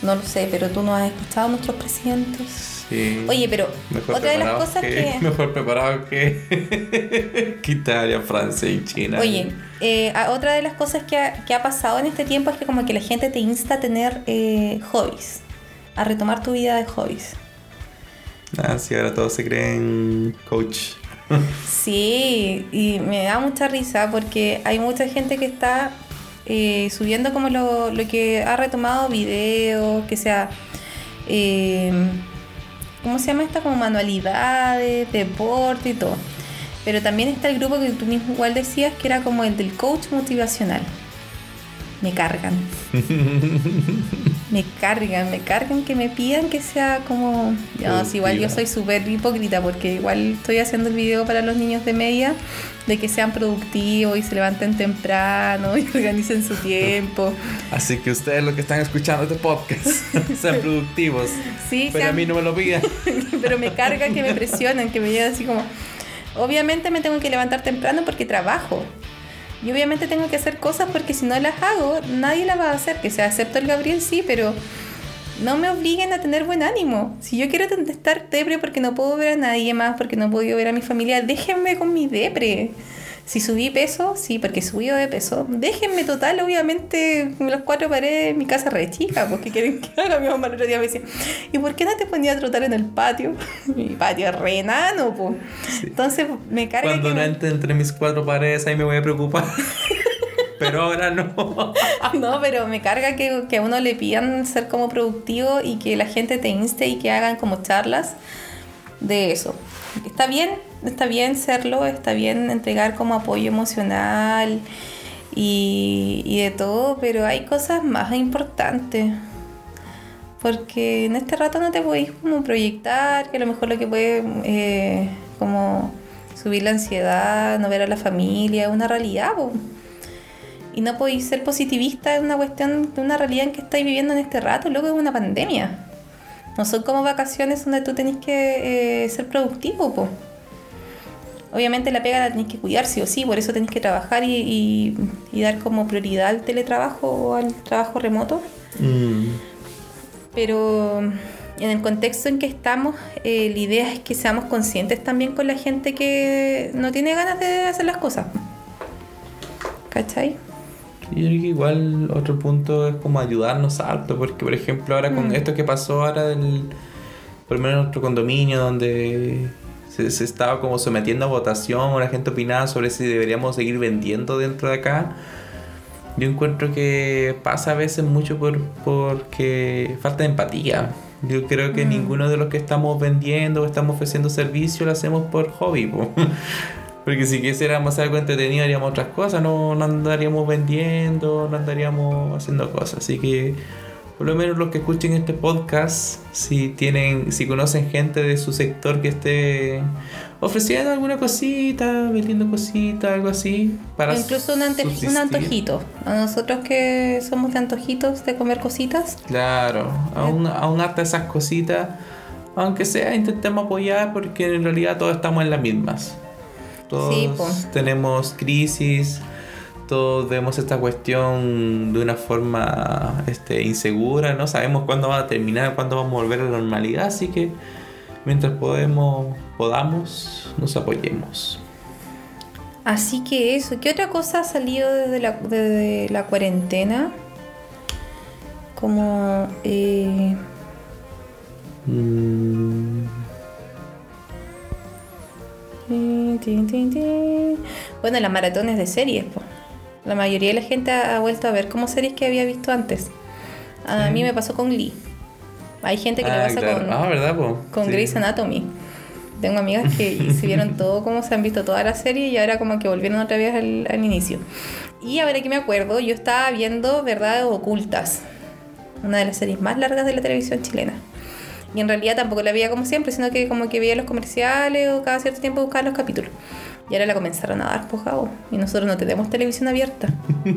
S2: No lo sé, pero tú no has escuchado a nuestros presidentes.
S1: Sí.
S2: Oye, pero
S1: Mejor
S2: otra de las cosas que...
S1: Mejor preparado que, que Italia, Francia y China.
S2: Oye, eh, a- otra de las cosas que ha, que ha pasado en este tiempo es que como que la gente te insta a tener eh, hobbies, a retomar tu vida de hobbies.
S1: Ah, sí, ahora todos se creen coach.
S2: Sí, y me da mucha risa porque hay mucha gente que está eh, subiendo como lo, lo que ha retomado videos, que sea, ¿cómo se llama esta? Como manualidades, deporte y todo. Pero también está el grupo que tú mismo igual decías que era como el del coach motivacional. Me cargan. me cargan, me cargan que me pidan que sea como... No, sí, igual yo soy súper hipócrita porque igual estoy haciendo el video para los niños de media de que sean productivos y se levanten temprano y organicen su tiempo.
S1: Así que ustedes los que están escuchando este podcast, sean productivos.
S2: Sí,
S1: Pero a mí no me lo pidan.
S2: pero me carga que me presionen, que me digan así como, obviamente me tengo que levantar temprano porque trabajo. Y obviamente tengo que hacer cosas porque si no las hago, nadie las va a hacer. Que sea, excepto el Gabriel, sí, pero no me obliguen a tener buen ánimo. Si yo quiero estar depre porque no puedo ver a nadie más, porque no podido ver a mi familia, déjenme con mi depre. Si subí peso, sí, porque subido de peso. Déjenme total, obviamente, los cuatro paredes de mi casa re chica, porque quieren que haga. Mi mamá el otro día me decía, ¿y por qué no te ponías a trotar en el patio? mi patio es re enano, po. Entonces me carga
S1: Cuando
S2: que
S1: no entre mis cuatro paredes, ahí me voy a preocupar. Pero ahora no.
S2: No, pero me carga que, que a uno le pidan ser como productivo y que la gente te inste y que hagan como charlas de eso. Está bien, está bien serlo, está bien entregar como apoyo emocional y, de todo, pero hay cosas más importantes. Porque en este rato no te podéis como proyectar, que a lo mejor lo que puede eh, como subir la ansiedad, no ver a la familia, es una realidad. po. Y no podéis ser positivista en una cuestión de una realidad en que estáis viviendo en este rato, luego de una pandemia. No son como vacaciones donde tú tenés que eh, ser productivo, po. Obviamente la pega la tenés que cuidar sí o sí, por eso tenés que trabajar y, y- y dar como prioridad al teletrabajo o al trabajo remoto.
S1: Mm.
S2: Pero en el contexto en que estamos, eh, la idea es que seamos conscientes también con la gente que no tiene ganas de hacer las cosas. ¿Cachai?
S1: Yo creo que igual otro punto es como ayudarnos harto, porque por ejemplo ahora con
S2: Mm.
S1: esto que pasó ahora del, por lo menos en nuestro condominio donde se, se estaba como sometiendo a votación o la gente opinaba sobre si deberíamos seguir vendiendo dentro de acá, yo encuentro que pasa a veces mucho por porque falta de empatía. Yo creo que
S2: Mm.
S1: ninguno de los que estamos vendiendo o estamos ofreciendo servicio lo hacemos por hobby. po. Porque si quisiéramos algo entretenido haríamos otras cosas, no, no andaríamos vendiendo, no andaríamos haciendo cosas. Así que por lo menos los que escuchen este podcast, si tienen, si conocen gente de su sector que esté ofreciendo alguna cosita, vendiendo cositas, algo así, para
S2: Incluso un, ante- un
S1: subsistir.
S2: antojito. A nosotros que somos de antojitos de comer cositas,
S1: Claro, aún, aún hasta esas cositas, aunque sea, intentemos apoyar porque en realidad todos estamos en las mismas. Todos
S2: Sí, po.
S1: tenemos crisis, todos vemos esta cuestión de una forma este, insegura, no sabemos cuándo va a terminar, cuándo vamos a volver a la normalidad, así que mientras podemos, podamos, nos apoyemos.
S2: Así que eso, ¿qué otra cosa ha salido desde la, desde la cuarentena? Como... eh,
S1: Mm,
S2: tin. Bueno, las maratones de series, po. La mayoría de la gente ha ha vuelto a ver como series que había visto antes. A
S1: Sí.
S2: mí me pasó con Lee. Hay gente que
S1: ah,
S2: le pasa
S1: claro.
S2: con,
S1: Ah, ¿verdad, po?
S2: con
S1: Sí.
S2: Grey's Anatomy. Tengo amigas que se vieron todo, como se han visto toda la serie y ahora como que volvieron otra vez al, al inicio. Y ahora que me acuerdo, yo estaba viendo Verdades Ocultas, una de las series más largas de la televisión chilena. Y en realidad tampoco la veía como siempre, sino que como que veía los comerciales o cada cierto tiempo buscaba los capítulos. Y ahora la comenzaron a dar, jabo. Y nosotros no tenemos televisión abierta.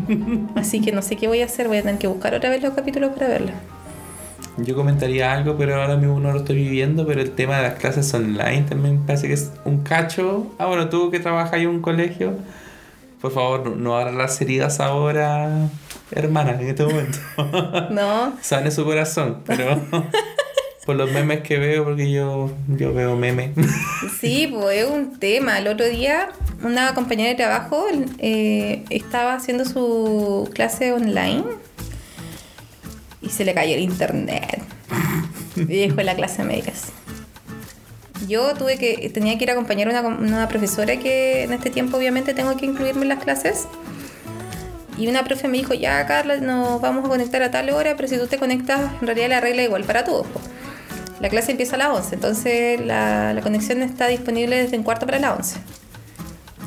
S2: Así que no sé qué voy a hacer, voy a tener que buscar otra vez los capítulos para verla.
S1: Yo comentaría algo, pero ahora mismo no lo estoy viviendo, pero el tema de las clases online también me parece que es un cacho. Ah, bueno, tú que trabajas en un colegio, por favor, no, no abras las heridas ahora, hermana, en este momento.
S2: No,
S1: Sane su corazón, pero por los memes que veo, porque yo, yo veo memes.
S2: Sí, pues es un tema. El otro día una compañera de trabajo eh, estaba haciendo su clase online y se le cayó el internet. Y dejó la clase a medias. Yo tuve que, tenía que ir a acompañar a una, una profesora que en este tiempo obviamente tengo que incluirme en las clases. Y una profe me dijo, ya Carla, nos vamos a conectar a tal hora, pero si tú te conectas, en realidad la regla es igual para todos. La clase empieza a las 11, entonces la, la conexión está disponible desde un cuarto para las 11.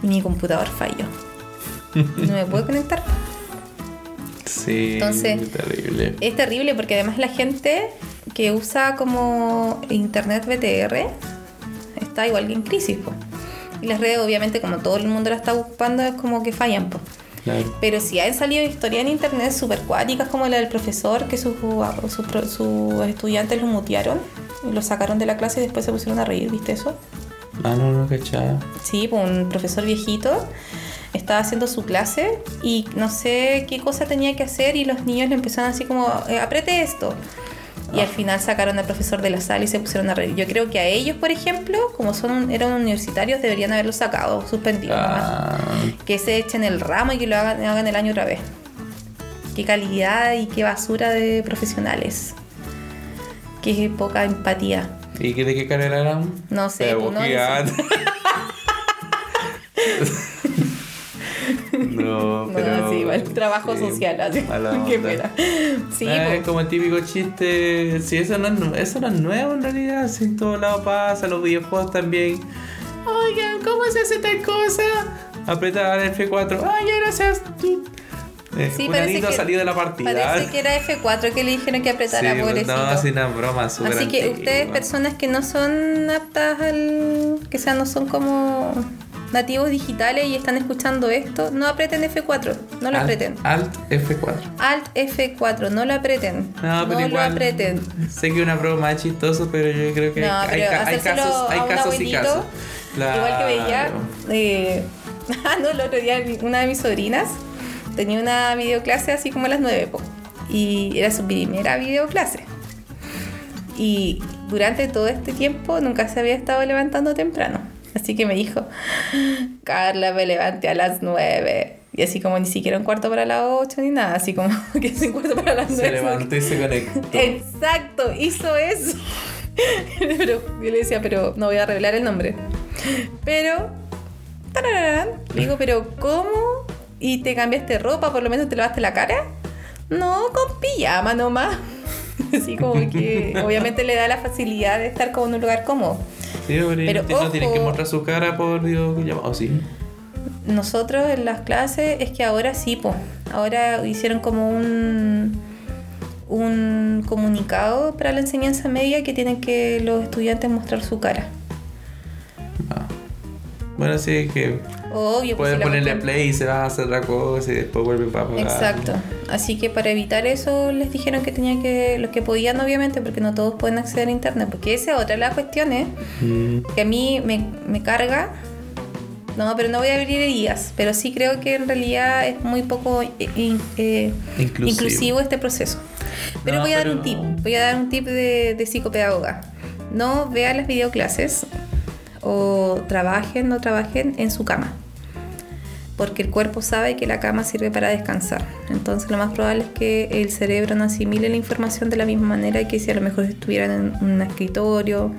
S2: Y mi computador falló. No me puedo conectar.
S1: Sí,
S2: Entonces-
S1: terrible.
S2: Es terrible porque además la gente que usa como internet BTR está igual que en crisis. po. Y las redes obviamente como todo el mundo la está ocupando es como que fallan. po.
S1: Claro.
S2: Pero si han salido historias en internet súper cuáticas como la del profesor que sus sus pro- sus estudiantes lo mutearon lo sacaron de la clase y después se pusieron a reír, ¿viste eso?
S1: Ah, no, no, cachaba.
S2: Sí, pues un profesor viejito estaba haciendo su clase y no sé qué cosa tenía que hacer y los niños le empezaron así como, eh, apriete esto. Y al final sacaron al profesor de la sala y se pusieron a reír. Yo creo que a ellos, por ejemplo, como son eran universitarios, deberían haberlo sacado, suspendido.
S1: Ah,
S2: Que se echen el ramo y que lo hagan, hagan el año otra vez. Qué calidad y qué basura de profesionales. Qué poca empatía.
S1: ¿Y qué- de qué carrera eran?
S2: No sé, pues, no,
S1: no,
S2: No,
S1: pero.
S2: sí, igual trabajo
S1: sí,
S2: social, así. Qué pena. Sí,
S1: como el típico chiste. Sí, eso no, es, eso no es nuevo en realidad. Si en todos lados pasa, los videojuegos también. Oigan, ¿cómo se hace tal cosa? Apretar F4. Ay, gracias. Eh,
S2: Sí,
S1: fulanito
S2: parece que-
S1: salió de la partida.
S2: Parece que era F4 que le dijeron que apretara,
S1: Sí,
S2: pobrecito.
S1: no, sí, una broma
S2: Así que
S1: antigua.
S2: ustedes, personas que no son aptas al. que sean, no son como nativos digitales y están escuchando esto, no aprieten F4, no lo
S1: Alt-
S2: aprieten.
S1: Alt F4.
S2: Alt F4, no lo aprieten.
S1: No, pero
S2: lo
S1: igual.
S2: aprieten.
S1: Sé que es una broma es chistoso, pero yo creo que
S2: No,
S1: hay, hay
S2: hacérselo
S1: casos, hay casos y casos.
S2: Igual que veía.
S1: Claro.
S2: eh, ah, no, el otro día una de mis sobrinas tenía una videoclase así como a las 9, po, y era su primera videoclase. Y durante todo este tiempo nunca se había estado levantando temprano. Así que me dijo, Carla, me levanté a las 9. Y así como ni siquiera un cuarto para las 8 ni nada, así como que es un cuarto para las 9.
S1: Se levantó y se conectó.
S2: Exacto, hizo eso. pero yo le decía, pero no voy a revelar el nombre. Pero, tararán, le digo, pero ¿cómo? ¿Y te cambiaste ropa? ¿Por lo menos te lavaste la cara? No, con pijama nomás. Así como que obviamente le da la facilidad de estar como en un lugar cómodo.
S1: Sí, pero,
S2: Pero
S1: no tienen que mostrar su cara por videollamada. ¿O sí?
S2: Nosotros en las clases es que ahora sí, po. Ahora hicieron como un un comunicado para la enseñanza media que tienen que los estudiantes mostrar su cara.
S1: Ah. Bueno, sí, es que
S2: Obvio, pues,
S1: pueden
S2: la
S1: ponerle
S2: cuestión-
S1: play y se va a hacer la cosa y después vuelven para apagar.
S2: Exacto. Así que para evitar eso les dijeron que tenían que, los que podían obviamente, porque no todos pueden acceder a internet, porque esa es otra de las cuestiones
S1: Mm,
S2: que a mí me, me carga No, pero no voy a abrir heridas, pero sí creo que en realidad es muy poco eh, in- eh,
S1: Inclusivo.
S2: inclusivo. este proceso. Pero
S1: No,
S2: voy a dar
S1: pero-
S2: un tip, voy a dar un tip de, de psicopedagoga. No vean las videoclases o trabajen, no trabajen en su cama. Porque el cuerpo sabe que la cama sirve para descansar. Entonces lo más probable es que el cerebro no asimile la información de la misma manera que si a lo mejor estuvieran en un escritorio,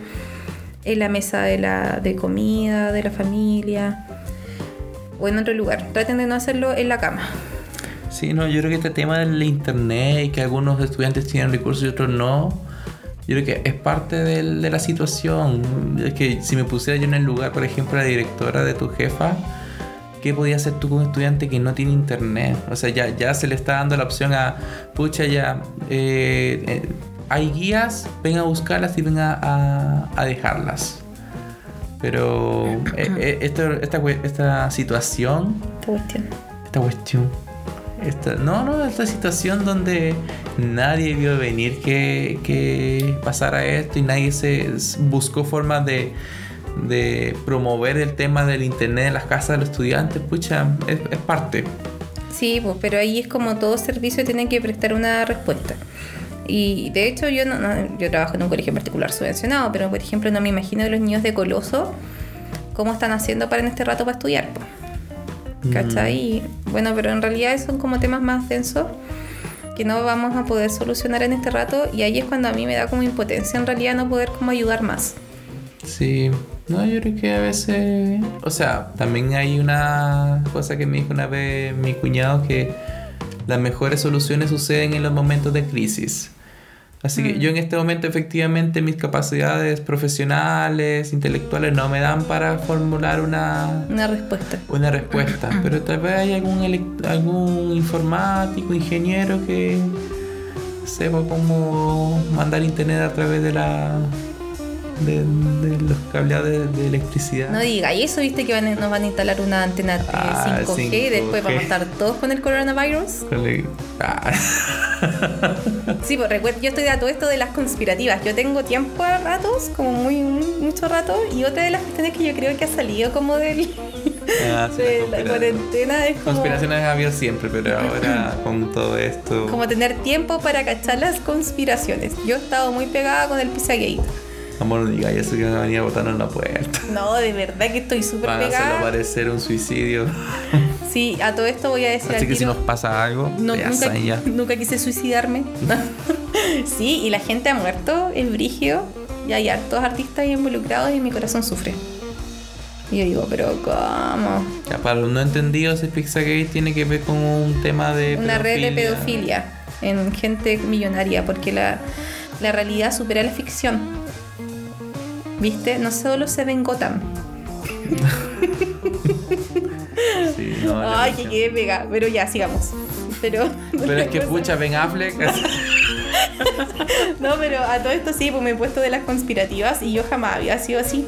S2: en la mesa de, la, de comida, de la familia o en otro lugar. Traten de no hacerlo en la cama.
S1: Sí, no, yo creo que este tema del internet y que algunos estudiantes tienen recursos y otros no, yo creo que es parte del- de la situación. Es que si me pusiera yo en el lugar, por ejemplo, la directora de tu jefa, ¿qué podía hacer tú con un estudiante que no tiene internet? O sea, ya, ya se le está dando la opción a, pucha, ya, eh, eh, hay guías, ven a buscarlas y ven a, a- a dejarlas. Pero eh, esta, cue- esta situación
S2: Esta cuestión.
S1: esta cuestión. No, no, esta situación donde nadie vio venir que, que pasara esto y nadie se buscó formas de, de promover el tema del internet en las casas de los estudiantes, pucha, es, parte.
S2: Sí, pues, pero ahí es como todo servicio tiene que prestar una respuesta. Y de hecho yo no, no- yo trabajo en un colegio en particular subvencionado, pero por ejemplo no me imagino de los niños de Coloso cómo están haciendo para en este rato para estudiar. pues. ¿Cachai? Y, bueno, pero en realidad son como temas más densos que no vamos a poder solucionar en este rato y ahí es cuando a mí me da como impotencia en realidad no poder como ayudar más.
S1: Sí, no, yo creo que a veces, o sea, también hay una cosa que me dijo una vez mi cuñado que las mejores soluciones suceden en los momentos de crisis. Así que yo en este momento efectivamente mis capacidades profesionales, intelectuales no me dan para formular una,
S2: Una respuesta.
S1: una respuesta, pero tal vez hay algún, algún informático, ingeniero que sepa cómo mandar internet a través de la de, de los cableados de, de electricidad.
S2: No diga, y eso viste que van nos van a instalar una antena eh,
S1: Ah,
S2: 5G, y después
S1: 5G.
S2: vamos a estar todos con el coronavirus.
S1: Ah.
S2: Sí, pues recuerda, yo estoy de a todo esto de las conspirativas. Yo tengo tiempo a ratos, como muy, muy- mucho rato, y otra de las cuestiones que yo creo que ha salido como del,
S1: Ah, sí,
S2: de la cuarentena es como,
S1: Conspiraciones ha habido siempre, pero ahora con todo esto.
S2: como tener tiempo para cachar las conspiraciones. Yo he estado muy pegada con el Pizzagate.
S1: Amor, no digas eso que van a venir a botarnos en la puerta.
S2: No, de verdad que estoy súper
S1: Van a hacerlo
S2: pegada.
S1: parecer un suicidio.
S2: Sí, a todo esto voy a decir
S1: Así que si nos pasa algo,
S2: No,
S1: ya
S2: nunca, nunca quise suicidarme. sí, y la gente ha muerto, es brigio, y hay hartos artistas involucrados y mi corazón sufre. Y yo digo, pero ¿cómo?
S1: Ya, para los no entendidos, el Pizzagate tiene que ver con un tema de.
S2: Una red de pedofilia en gente millonaria, porque la, la realidad supera la ficción. ¿Viste? No solo se ve en Gotham.
S1: Sí, no, la
S2: Ay, que quedé pega, pero ya, sigamos. Pero,
S1: Pero es que pucha, Ben Affleck.
S2: No, pero a todo esto sí, pues me he puesto de las conspirativas y yo jamás había sido así.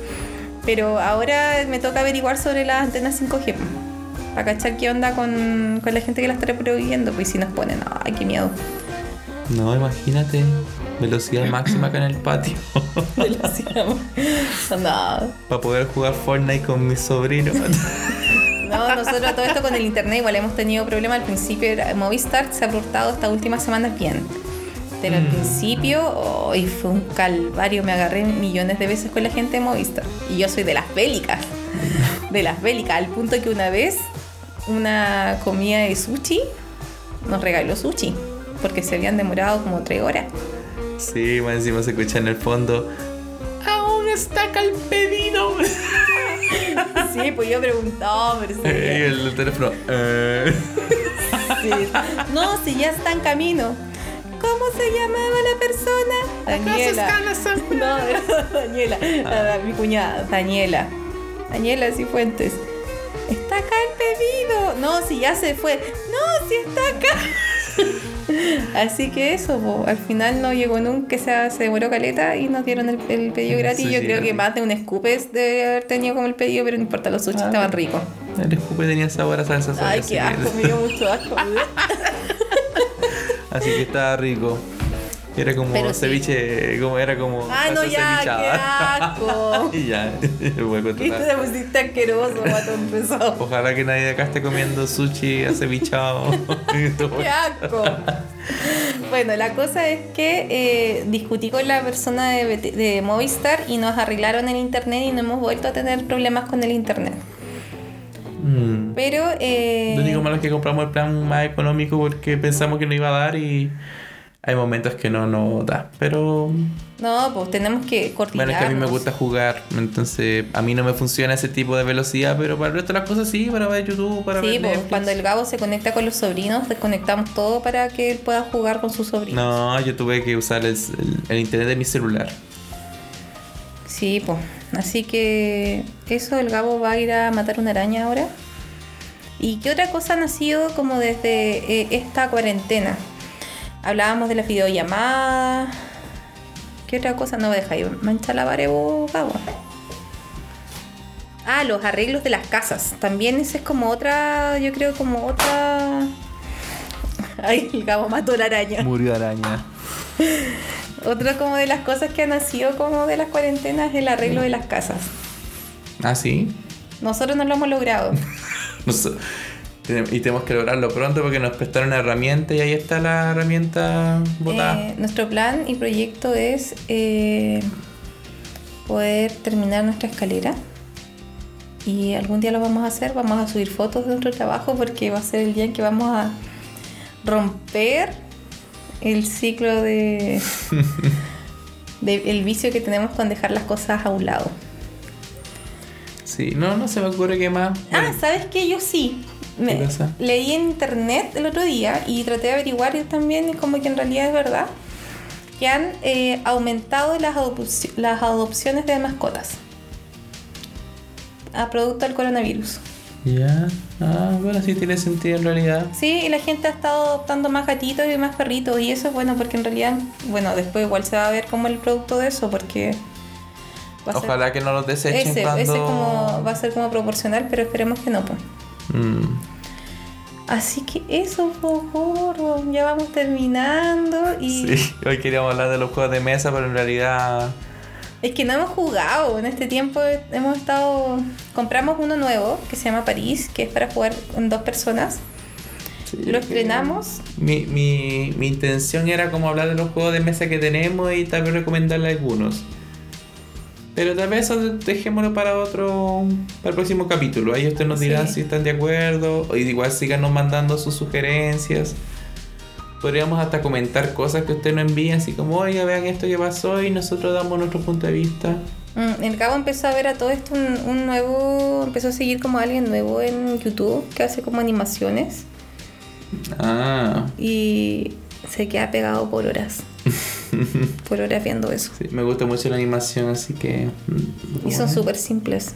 S2: Pero ahora me toca averiguar sobre las antenas 5G. Para cachar qué onda con, con la gente que las está prohibiendo. Pues si nos ponen, ay, qué miedo.
S1: no, imagínate. Velocidad máxima acá en el patio.
S2: no,
S1: para poder jugar Fortnite con mis sobrinos.
S2: no, nosotros todo esto con el internet igual hemos tenido problemas. Al principio Movistar se ha portado estas últimas semanas bien. Pero al
S1: Mm.
S2: principio, hoy fue un calvario. Me agarré millones de veces con la gente de Movistar. Y yo soy de las bélicas. De las bélicas. Al punto que una vez, una comida de sushi nos regaló sushi. Porque se habían demorado como tres horas.
S1: Sí, más encima se escucha en el fondo. Aún está acá el pedido.
S2: Sí, pues yo preguntaba, pero sí.
S1: y el teléfono. eh.
S2: Sí. No, si ya está en camino. ¿Cómo se llamaba la persona? Daniela. No, Daniela. La- mi cuñada, Daniela. Daniela Cifuentes. Está acá el pedido. No, si ya se fue. No, si está acá. Así que eso, po, al final no llegó nunca, se, se demoró caleta y nos dieron el, el pedido gratis.
S1: Sí,
S2: Yo
S1: sí,
S2: creo que más de un escupes de haber tenido como el pedido, pero no importa, los sushi
S1: Ah.
S2: estaban ricos.
S1: El escupe tenía sabor a salsa soya.
S2: Ay, qué asco, me dio mucho asco.
S1: Así que estaba rico. Era como
S2: Pero sí.
S1: ceviche, como era como.
S2: Ah, no, ya,
S1: cevichada.
S2: qué asco.
S1: y ya, voy a
S2: Y te pusiste asqueroso, guatón pesado.
S1: Ojalá que nadie de acá esté comiendo sushi acevichado.
S2: ¡Qué asco! Bueno, la cosa es que eh, discutí con la persona de Movistar y nos arreglaron el internet y no hemos vuelto a tener problemas con el internet.
S1: Mm.
S2: Pero... Eh,
S1: Lo único malo es que compramos el plan más económico porque pensamos que no iba a dar y hay momentos que no nos da. Pero
S2: No, pues tenemos que
S1: bueno,
S2: coordinar.
S1: es que a mí me gusta jugar, entonces a mí no me funciona ese tipo de velocidad, pero para el resto de las cosas sí, para ver YouTube, para
S2: Sí,
S1: ver
S2: pues
S1: Netflix.
S2: cuando el Gabo se conecta con los sobrinos, desconectamos todo para que él pueda jugar con sus sobrinos.
S1: No, yo tuve que usar el, el- el internet de mi celular.
S2: Sí, pues. Así que eso, el Gabo va a ir a matar una araña ahora. ¿Y qué otra cosa ha nacido como desde eh, esta cuarentena? Hablábamos de la videollamada. ¿Qué otra cosa? No deja ahí mancha la vos. Ah, los arreglos de las casas. También esa es como otra, yo creo como otra... Ay, el Gabo mató la araña.
S1: Murió araña.
S2: Otra como de las cosas que han nacido como de las cuarentenas es el arreglo de las casas.
S1: Ah, sí.
S2: Nosotros no lo hemos logrado.
S1: Y tenemos que lograrlo pronto porque nos prestaron una herramienta y ahí está la herramienta botada.
S2: Eh, nuestro plan y proyecto es eh, poder terminar nuestra escalera. Y algún día lo vamos a hacer. Vamos a subir fotos de nuestro trabajo porque va a ser el día en que vamos a romper el ciclo de, de el vicio que tenemos con dejar las cosas a un lado.
S1: Sí, no, no se me ocurre qué más.
S2: Ah, ¿sabes qué? Yo sí. Me, leí en internet el otro día y traté de averiguar y también como que en realidad es verdad que han eh, aumentado las, las adopciones de mascotas a producto del coronavirus.
S1: Ya. Ah, bueno, sí tiene sentido en realidad.
S2: Sí, y la gente ha estado adoptando más gatitos y más perritos y eso es bueno porque en realidad, bueno, después igual se va a ver como el producto de eso porque ser-
S1: Ojalá que no los desechen
S2: ese,
S1: cuando...
S2: ese como va a ser como proporcional, pero esperemos que no. Pues.
S1: Mm.
S2: Así que eso, por favor, ya vamos terminando y
S1: Sí, hoy queríamos hablar de los juegos de mesa, pero en realidad...
S2: es que no hemos jugado en este tiempo, hemos estado, compramos uno nuevo que se llama París, que es para jugar con dos personas,
S1: sí,
S2: lo estrenamos,
S1: Mi, mi, mi intención era como hablar de los juegos de mesa que tenemos y tal vez recomendarle algunos. Pero tal vez eso dejémoslo para otro, para el próximo capítulo. Ahí ustedes nos dirán
S2: Sí.
S1: si están de acuerdo. O igual síganos mandando sus sugerencias. Podríamos hasta comentar cosas que ustedes nos envían, así como, oiga, vean esto que pasó y nosotros damos nuestro punto de vista.
S2: Mm, el Cabo empezó a ver a todo esto un, un nuevo, empezó a seguir como a alguien nuevo en YouTube que hace como animaciones
S1: Ah,
S2: y se queda pegado por horas, por horas viendo eso.
S1: sí, me gusta mucho la animación, así que... mm,
S2: Y son súper simples.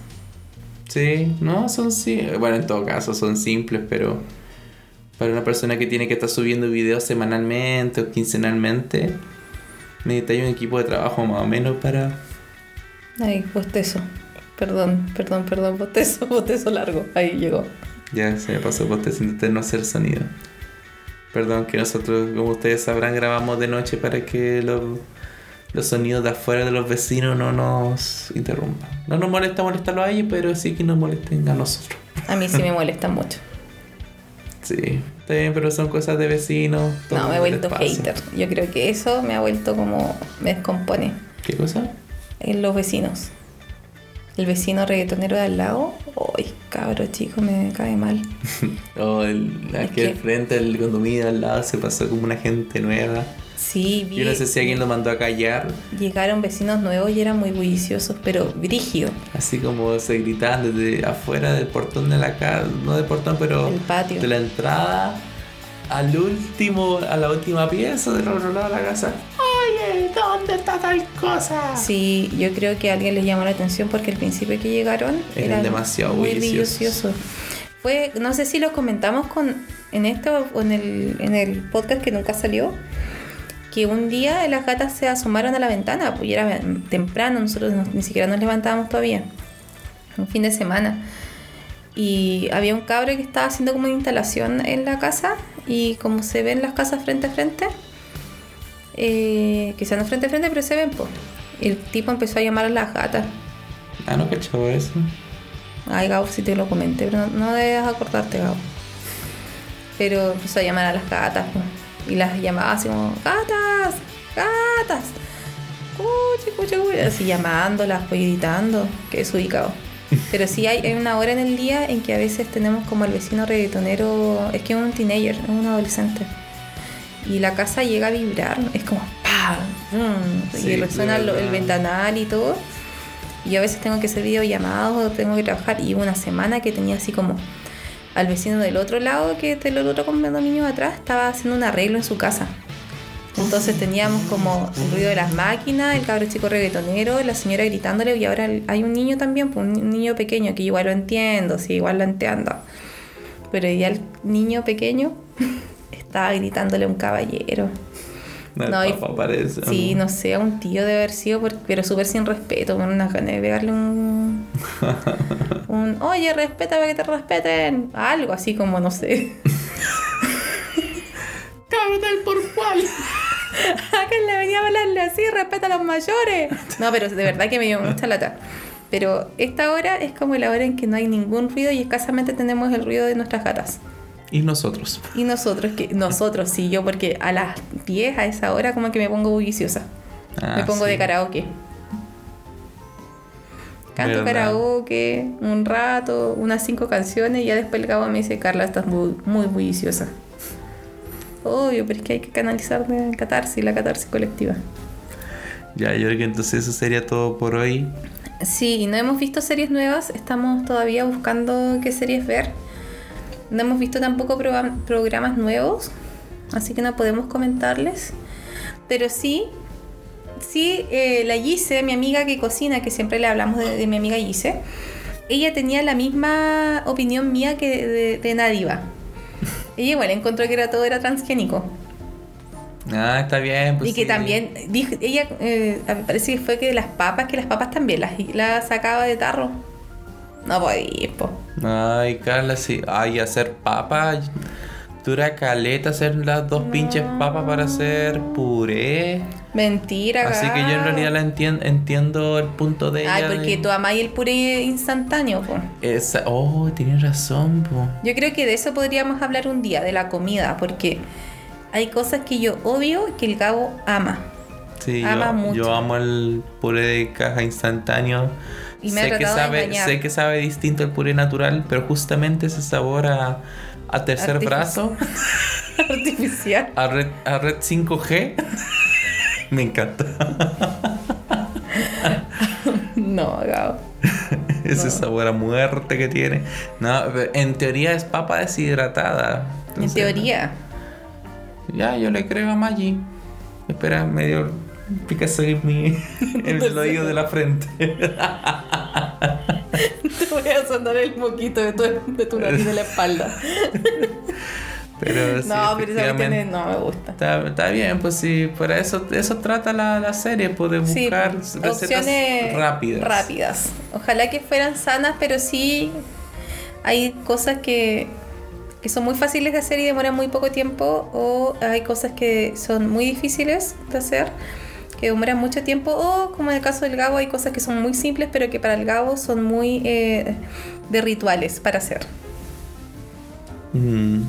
S1: Sí, no, son sí. Bueno, en todo caso son simples, pero para una persona que tiene que estar subiendo videos semanalmente o quincenalmente, necesita un equipo de trabajo más o menos para.
S2: Ay, bostezo. Perdón, perdón, perdón, bostezo, bostezo largo. Ahí llegó.
S1: Ya se me pasó por usted no hacer sonido. Perdón, que nosotros, como ustedes sabrán, grabamos de noche para que los, los sonidos de afuera de los vecinos no nos interrumpan. No nos molesta molestarlo a ellos, pero sí que nos molesten a nosotros.
S2: A mí sí me molesta mucho.
S1: Sí, bien, pero son cosas de vecinos.
S2: No, me he vuelto hater. Yo creo que eso me ha vuelto como. me descompone.
S1: ¿Qué cosa?
S2: En los vecinos. El vecino reggaetonero de al lado. Ay, cabro chico, me cae mal.
S1: O el,
S2: Es
S1: aquí al frente, el condominio al lado, se pasó como una gente nueva.
S2: Sí, vi.
S1: Yo no sé si alguien lo mandó a callar,
S2: Llegaron vecinos nuevos y eran muy bulliciosos, pero brígido.
S1: así como se gritaban desde afuera del portón de la casa, no del portón, pero
S2: El patio.
S1: de la entrada al último, a la última pieza del otro lado de la casa. Oye, ¿dónde está tal cosa?
S2: Sí, yo creo que a alguien les llamó la atención porque al principio que llegaron
S1: Eran
S2: eran
S1: demasiado
S2: muy. Fue, no sé si lo comentamos con en esto o en el, en el podcast que nunca salió, que un día las gatas se asomaron a la ventana, pues ya era temprano, nosotros no- ni siquiera nos levantábamos todavía, un fin de semana. Y había un cabro que estaba haciendo como una instalación en la casa y como se ven las casas frente a frente, eh, que sean frente a frente, pero se ven, po. El tipo empezó a llamar a las gatas.
S1: Ah, no cachaba eso.
S2: Ay, Gabo, si te lo comenté, pero no, no debes acordarte, Gabo. Pero empezó a llamar a las gatas, po. Y las llamaba así como, gatas, gatas. Cuchi, cuchi, cuchi. Así llamándolas, pues gritando, que es ubicado. Pero sí hay, hay una hora en el día en que a veces tenemos como el vecino reggaetonero, es que es un teenager, es un adolescente. Y la casa llega a vibrar, es como ¡pam! Y resuena el ventanal y todo. Y yo a veces tengo que hacer videollamados o tengo que trabajar. Y una semana que tenía así como al vecino del otro lado, que del otro condominio atrás, estaba haciendo un arreglo en su casa. Entonces teníamos como el ruido de las máquinas, el cabro chico reggaetonero, la señora gritándole y ahora el- hay un niño también, pues, un niño pequeño que igual lo entiendo, sí, igual lo entiendo. Pero ya el niño pequeño estaba gritándole a un caballero.
S1: No,
S2: No, y-
S1: papá parece.
S2: Sí, no sé, a un tío de haber sido, por- pero súper sin respeto, con unas ganas de pegarle un, un, oye, respétame que te respeten, algo así como, no sé.
S1: Cabrón, por cuál.
S2: Acá la avenida a hablarle así, respeta a los mayores. No, pero de verdad que me dio mucha lata. Pero esta hora es como la hora en que no hay ningún ruido y escasamente tenemos el ruido de nuestras gatas.
S1: Y nosotros.
S2: Y nosotros, que nosotros sí, yo porque a las 10 a esa hora como que me pongo bulliciosa.
S1: Ah,
S2: me pongo
S1: sí.
S2: de karaoke. Canto
S1: Verdad.
S2: karaoke un rato, unas cinco canciones y ya después el cabo me dice, Carla, estás muy, muy bulliciosa. Obvio, pero es que hay que canalizar de catarsis, la catarsis colectiva.
S1: Ya, yo creo que entonces eso sería todo por hoy.
S2: Sí, no hemos visto series nuevas, estamos todavía buscando qué series ver. No hemos visto tampoco programas nuevos, así que no podemos comentarles. Pero sí, sí, eh, la Gise, mi amiga que cocina, que siempre le hablamos de, de mi amiga Gise, ella tenía la misma opinión mía que de, de Nadiva. Ella igual encontró que era todo era transgénico.
S1: Ah, está bien. Pues
S2: y que
S1: sí.
S2: también, dijo, ella, eh, me parece que fue que las papas, que las papas también las, las sacaba de tarro. No podía, po.
S1: Ay, Carla, sí. Ay, hacer papas. Dura caleta hacer las dos pinches papas para hacer puré.
S2: Mentira,
S1: Así que yo en realidad la entien- entiendo el punto de ella.
S2: Ay, porque
S1: de-
S2: tú amáis el puré instantáneo, po.
S1: Esa... Oh, tienes razón, po.
S2: Yo creo que de eso podríamos hablar un día, de la comida, porque hay cosas que yo odio que el Gabo ama.
S1: Sí,
S2: Ama
S1: yo,
S2: mucho.
S1: yo amo el puré de caja instantáneo.
S2: Y me ha
S1: sé, que sabe, sé que sabe distinto el puré natural, pero justamente ese sabor a, a tercer brazo,
S2: Artificial.
S1: a red, a red 5G, me encanta.
S2: No, Gabo.
S1: Ese
S2: No.
S1: sabor a muerte que tiene. No, pero en teoría es papa deshidratada.
S2: En teoría.
S1: Ya, yo le creo a Maggi. Espera, medio Picasso en mi en el oído de la frente.
S2: Te voy a sonar el moquito de tu, de tu nariz de la espalda.
S1: Pero sí,
S2: no, pero esa es- no me gusta.
S1: Está, está bien, pues sí, para eso, eso trata la, la serie, pues de
S2: Sí,
S1: buscar recetas
S2: opciones
S1: rápidas.
S2: rápidas. Ojalá que fueran sanas, pero sí hay cosas que, que son muy fáciles de hacer y demoran muy poco tiempo, o hay cosas que son muy difíciles de hacer, que demoran mucho tiempo, o como en el caso del Gabo, hay cosas que son muy simples, pero que para el Gabo son muy eh, de rituales para hacer.
S1: Mm.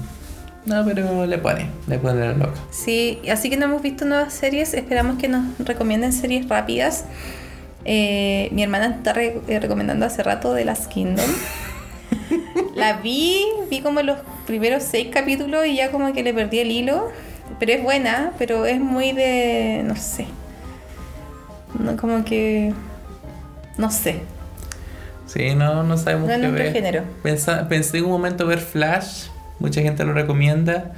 S1: No, pero le pone, le pone la loca.
S2: Sí, así que no hemos visto nuevas series. Esperamos que nos recomienden series rápidas. Eh, mi hermana está re- eh, recomendando hace rato The Last Kingdom. La vi, vi como los primeros seis capítulos y ya como que le perdí el hilo. Pero es buena, pero es muy de. no sé. No, como que. No sé.
S1: Sí, no, no sabemos
S2: No
S1: qué ver.
S2: género.
S1: Pensa- pensé en un momento ver Flash, mucha gente lo recomienda.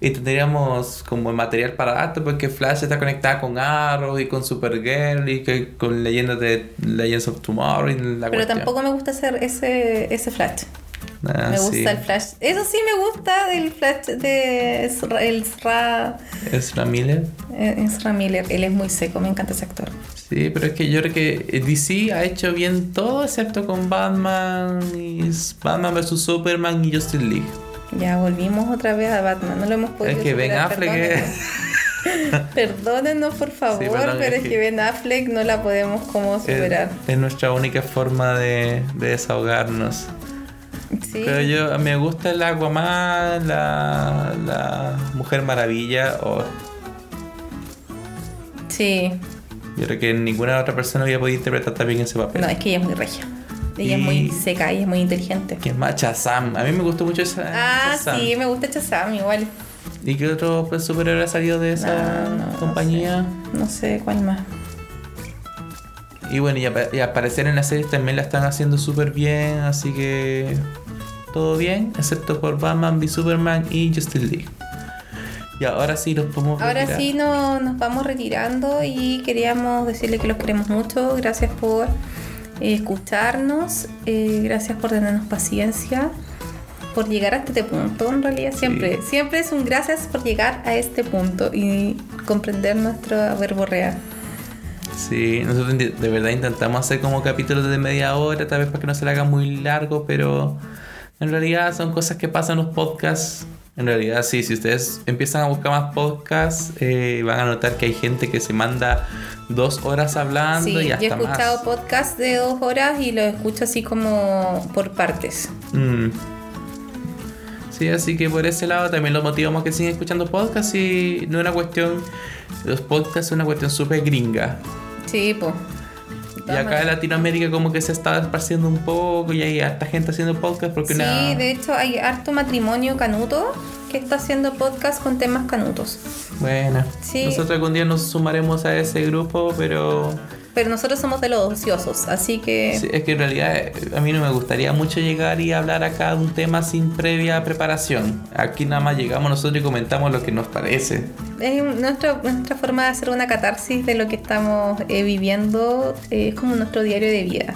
S1: Y tendríamos como material para datos porque Flash está conectada con Arrow y con Supergirl y que con leyendas de Legends of Tomorrow y la
S2: Pero
S1: cuestión.
S2: tampoco me gusta hacer ese, ese flash.
S1: Ah,
S2: me gusta
S1: sí.
S2: el flash. Eso sí me gusta del flash de Ezra- el Ezra,
S1: Ezra Miller.
S2: eh, Ezra Miller. Él es muy seco, me encanta ese actor.
S1: Sí, pero es que yo creo que DC ha hecho bien todo excepto con Batman y Batman vs Superman y Justice League.
S2: Ya volvimos otra vez a Batman, no lo hemos podido
S1: Es que Ben Affleck
S2: Perdónenos, por favor,
S1: perdón,
S2: pero
S1: es que-
S2: Ben Affleck no la podemos como
S1: Es,
S2: superar.
S1: es nuestra única forma de, de desahogarnos.
S2: Sí.
S1: Pero yo, me gusta el Aquaman, la, la Mujer Maravilla, o
S2: Sí.
S1: yo creo que ninguna otra persona había podido interpretar también ese papel.
S2: No, es que ella es muy regia. Ella
S1: Y-
S2: es muy seca, ella es muy inteligente.
S1: ¿Quién más? Shazam. A mí me gustó mucho esa.
S2: Ah, sí, me gusta Chazam igual.
S1: ¿Y qué otro pues, superhéroe ha salido de esa
S2: No, no, no
S1: compañía?
S2: No sé cuál más.
S1: Y bueno, y, apa- y aparecer en las series también la están haciendo súper bien, así que todo bien, excepto por Batman v Superman y Justice League. Y ahora sí los podemos
S2: Ahora
S1: retirar.
S2: sí no, nos vamos retirando y queríamos decirle que los queremos mucho. Gracias por eh, escucharnos, eh, gracias por tenernos paciencia, por llegar hasta este punto. En realidad siempre, siempre es un gracias por llegar a este punto y comprender nuestra verborrea.
S1: Sí, nosotros de de verdad intentamos hacer como capítulos de media hora, tal vez para que no se le haga muy largo, pero en realidad son cosas que pasan en los podcasts. En realidad, sí, si ustedes empiezan a buscar más podcasts, eh, van a notar que hay gente que se manda dos horas hablando
S2: Sí,
S1: y
S2: yo he
S1: hasta
S2: escuchado
S1: más.
S2: podcasts de dos horas y los escucho así como por partes.
S1: Mm. Sí, así que por ese lado también los motivamos a que sigan escuchando podcasts y no es una cuestión, los podcasts es una cuestión súper gringa.
S2: Sí, pues.
S1: Y acá en Latinoamérica como que se está esparciendo un poco y hay harta gente haciendo podcast porque
S2: Sí,
S1: una...
S2: de hecho hay harto matrimonio canuto que está haciendo podcast con temas canutos.
S1: Bueno,
S2: Sí.
S1: nosotros algún día nos sumaremos a ese grupo, pero
S2: Pero nosotros somos de los ociosos, así que
S1: sí, es que en realidad eh, a mí no me gustaría mucho llegar y hablar acá de un tema sin previa preparación. Aquí nada más llegamos nosotros y comentamos lo que nos parece.
S2: es nuestra, nuestra forma de hacer una catarsis de lo que estamos eh, viviendo. eh, es como nuestro diario de vida.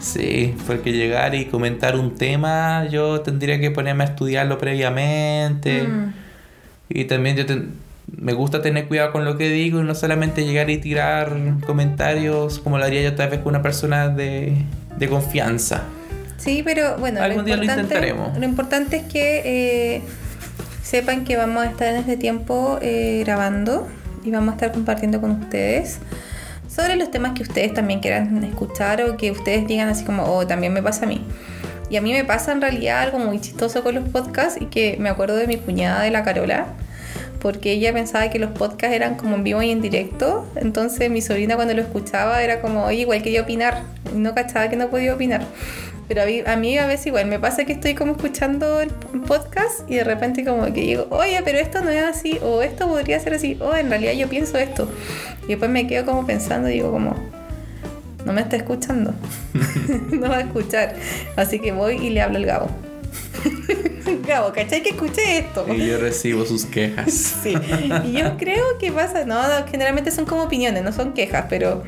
S1: Sí, porque llegar y comentar un tema, yo tendría que ponerme a estudiarlo previamente.
S2: Mm.
S1: Y también yo ten- me gusta tener cuidado con lo que digo y no solamente llegar y tirar comentarios como lo haría yo tal vez con una persona de, de confianza.
S2: Sí, pero bueno,
S1: Algún día lo intentaremos.
S2: lo importante es que eh, sepan que vamos a estar en este tiempo eh, grabando y vamos a estar compartiendo con ustedes sobre los temas que ustedes también quieran escuchar o que ustedes digan así como, oh, también me pasa a mí. Y a mí me pasa en realidad algo muy chistoso con los podcasts y que me acuerdo de mi cuñada de la Carola, porque ella pensaba que los podcasts eran como en vivo y en directo. Entonces mi sobrina cuando lo escuchaba era como, oye, igual quería opinar. No cachaba que no podía opinar. Pero a mí, a mí veces igual me pasa que estoy como escuchando el podcast y de repente como que digo, oye, pero esto no es así, o esto podría ser así, o en realidad yo pienso esto. Y después me quedo como pensando y digo como, no me está escuchando. no va a escuchar. Así que voy y le hablo al Gabo. Gabo, ¿cachai que escuché esto?
S1: Y yo recibo sus quejas.
S2: Sí, y yo creo que pasa, no, no, generalmente son como opiniones, no son quejas, pero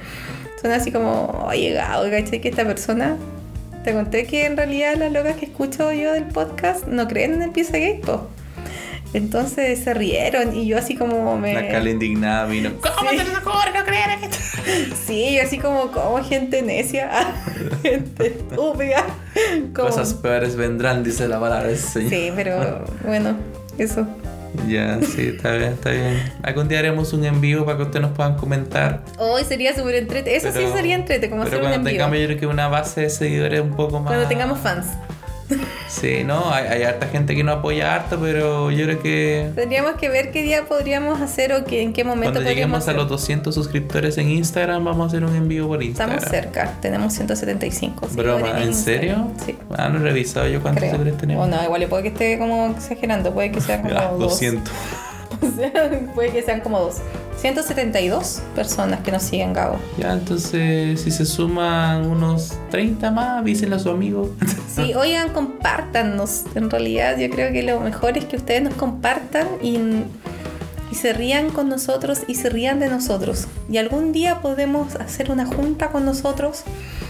S2: son así como, oye, Gabo, ¿cachai que esta persona? Te conté que en realidad las locas que escucho yo del podcast no creen en el Pizzagate, po. Entonces se rieron y yo así como me...
S1: La Cala indignada vino. ¿Cómo
S2: Sí.
S1: te lo ocurre no creer en esto?
S2: Sí, yo así como, como gente necia, gente estúpida. como-
S1: Cosas peores vendrán, dice la palabra del Señor.
S2: Sí, pero bueno, eso.
S1: Ya, sí, está bien, está bien. Algún día haremos un en vivo para que ustedes nos puedan comentar.
S2: Hoy sería súper entrete. Eso
S1: Pero-
S2: sí sería entrete, como
S1: Pero
S2: hacer un
S1: cuando
S2: en vivo.
S1: tengamos yo creo que una base de seguidores un poco más...
S2: Cuando tengamos fans.
S1: Sí, no, hay, hay harta gente que no apoya harto, pero yo creo que
S2: Tendríamos que ver qué día podríamos hacer o que, en qué momento
S1: cuando lleguemos a los 200 suscriptores en Instagram vamos a hacer un en vivo por Instagram.
S2: Estamos cerca, tenemos 175. seguidores
S1: Broma, ¿en
S2: Instagram.
S1: serio?
S2: Sí.
S1: Ah, no he revisado yo cuántos
S2: Creo.
S1: seguidores tenemos.
S2: O no, igual puede que esté como exagerando, puede que sean como
S1: Ya,
S2: dos.
S1: 200.
S2: O sea, puede que sean como dos. 172 personas que nos siguen, Gabo.
S1: Ya, entonces si se suman unos 30 más, avísenle a su amigo.
S2: Sí, oigan, compártanos. En realidad, yo creo que lo mejor es que ustedes nos compartan y, y se rían con nosotros y se rían de nosotros. Y algún día podemos hacer una junta con nosotros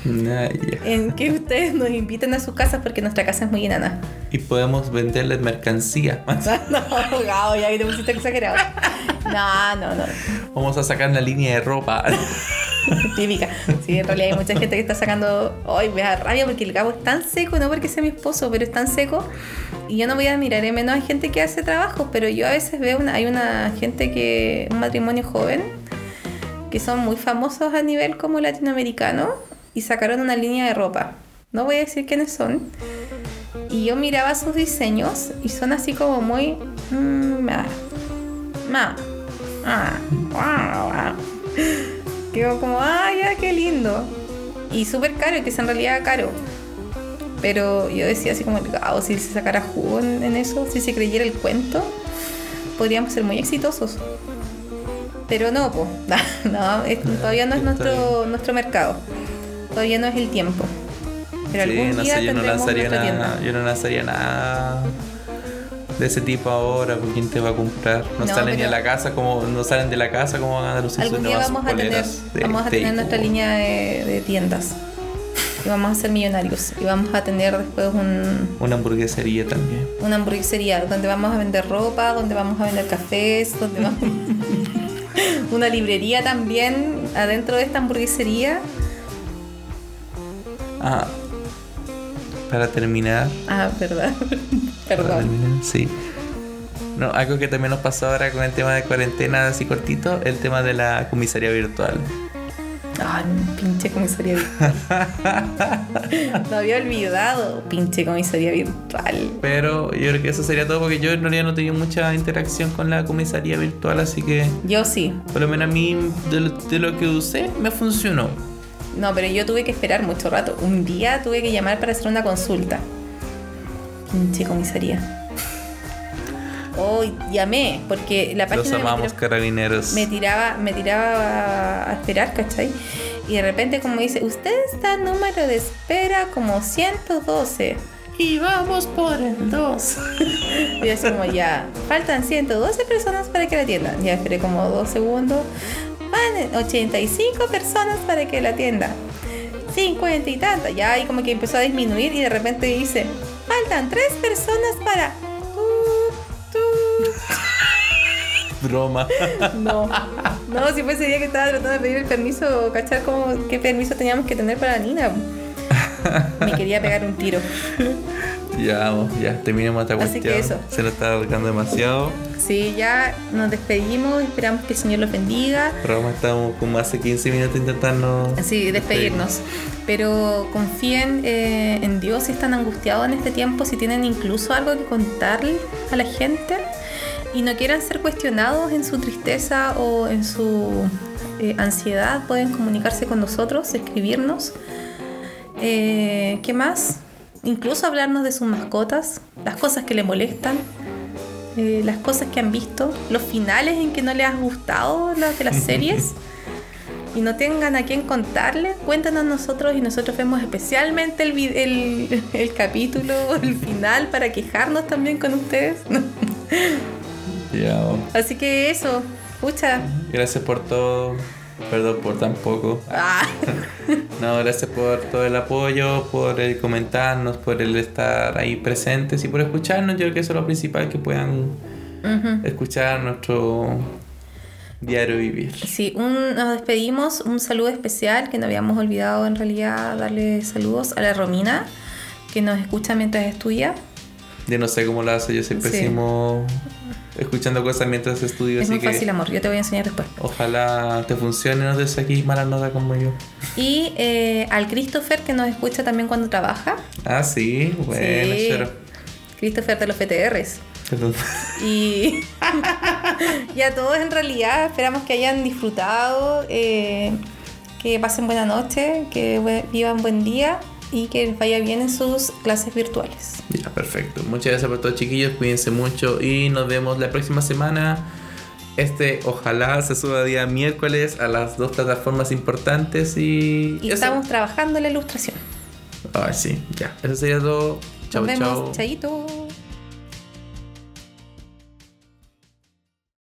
S1: Nah, ya.
S2: en que ustedes nos inviten a sus casas porque nuestra casa es muy enana.
S1: Y podemos venderles mercancía.
S2: no, Gabo, ya te pusiste exagerado. No, no, no.
S1: Vamos a sacar la línea de ropa.
S2: Típica. Sí, en realidad hay mucha gente que está sacando. Hoy me da rabia porque el cabo es tan seco, no porque sea mi esposo, pero es tan seco. Y yo no voy a admirar en menos a gente que hace trabajo, pero yo a veces veo una, hay una gente que. un matrimonio joven que son muy famosos a nivel como latinoamericano y sacaron una línea de ropa. No voy a decir quiénes son. Y yo miraba sus diseños y son así como muy. Mmm, ma, ma, ah, Quedo como, ah, ya, qué lindo. Y súper caro, y que es en realidad caro. Pero yo decía así como, oh, si se sacara jugo en, en eso, si se creyera el cuento, podríamos ser muy exitosos. Pero no, pues, no, es- todavía no es nuestro, nuestro mercado. Todavía no es el tiempo. Pero
S1: Sí,
S2: algún
S1: no
S2: día
S1: sé, yo no lanzaría nada, yo no lanzaría nada de ese tipo ahora, porque quién te va a comprar. No,
S2: No,
S1: salen ni a la casa como, no salen de la casa como van a lucir sus
S2: Algún día vamos a tener, vamos a tener nuestra línea de, de tiendas. Y vamos a ser millonarios. Y vamos a tener después un,
S1: Una hamburguesería también.
S2: una hamburguesería donde vamos a vender ropa, donde vamos a vender cafés, donde vamos... una librería también adentro de esta hamburguesería.
S1: Ah, para terminar,
S2: Ah, verdad. Perdón.
S1: sí. No, algo que también nos pasó ahora con el tema de cuarentena así cortito, el tema de la comisaría virtual.
S2: Ay, pinche comisaría virtual. Lo había olvidado. Pinche comisaría virtual.
S1: Pero yo creo que eso sería todo porque yo en realidad no tenía mucha interacción con la comisaría virtual, así que
S2: Yo sí.
S1: por lo menos a mí de lo, de lo que usé me funcionó.
S2: No, pero yo tuve que esperar mucho rato. Un día tuve que llamar para hacer una consulta. Pinche comisaría. Hoy llamé, porque la
S1: Los
S2: página me tiraba,
S1: carabineros.
S2: me tiraba, me tiraba a esperar, ¿cachai? Y de repente como dice, usted está en número de espera como 112.
S1: Y vamos por el 2.
S2: Y así como ya, faltan 112 personas para que la atiendan. Ya esperé como dos segundos. Van 85 personas para que la atiendan. 50 y tantas. Ya ahí como que empezó a disminuir y de repente dice, faltan 3 personas para... Tú,
S1: Broma.
S2: tú". No, no, si fue ese día que estaba tratando de pedir el permiso, cachar como qué permiso teníamos que tener para la Nina. Me quería pegar un tiro.
S1: Ya, ya, terminemos esta
S2: Así
S1: cuestión.
S2: que eso.
S1: Se nos está alargando demasiado.
S2: Sí, ya nos despedimos, esperamos que el Señor los bendiga.
S1: Broma, estamos como hace 15 minutos intentando.
S2: Sí, despedirnos. Pero confíen eh, en Dios si están angustiados en este tiempo, si tienen incluso algo que contarle a la gente y no quieran ser cuestionados en su tristeza o en su eh, ansiedad, pueden comunicarse con nosotros, escribirnos. Eh, ¿Qué más? Incluso hablarnos de sus mascotas, las cosas que le molestan. eh, las cosas que han visto, los finales en que no les ha gustado las de las series y no tengan a quién contarle, cuéntanos nosotros y nosotros vemos especialmente el, el, el capítulo, el final, para quejarnos también con ustedes. Así que eso, pucha.
S1: Gracias por todo. Perdón por tan poco.
S2: Ah,
S1: No, gracias por todo el apoyo, por el comentarnos, por el estar ahí presentes y por escucharnos. Yo creo que eso es lo principal, que puedan
S2: ujú.
S1: escuchar nuestro diario vivir.
S2: Sí, un- nos despedimos. Un saludo especial que no habíamos olvidado en realidad darle saludos a la Romina que nos escucha mientras estudia.
S1: Yo no sé cómo lo hace, yo soy
S2: Sí.
S1: pésimo escuchando cosas mientras estudio,
S2: Es
S1: así
S2: muy
S1: que
S2: fácil, amor. Yo te voy a enseñar después.
S1: ojalá te funcione, no des aquí malas notas como yo.
S2: Y eh, al Christopher que nos escucha también cuando trabaja.
S1: Ah, sí, bueno,
S2: Sí. Christopher de los PTRs.
S1: Perdón.
S2: Y, y a todos en realidad esperamos que hayan disfrutado, eh, que pasen buena noche, que vivan buen día y que les vaya bien en sus clases virtuales.
S1: Ya, perfecto. Muchas gracias por todo, chiquillos. Cuídense mucho y nos vemos la próxima semana. Este, ojalá se suba día miércoles a las dos plataformas importantes y.
S2: Y estamos trabajando en la ilustración.
S1: Ay, sí, ya. Eso sería todo.
S2: Vemos.
S1: chau.
S2: Chaito.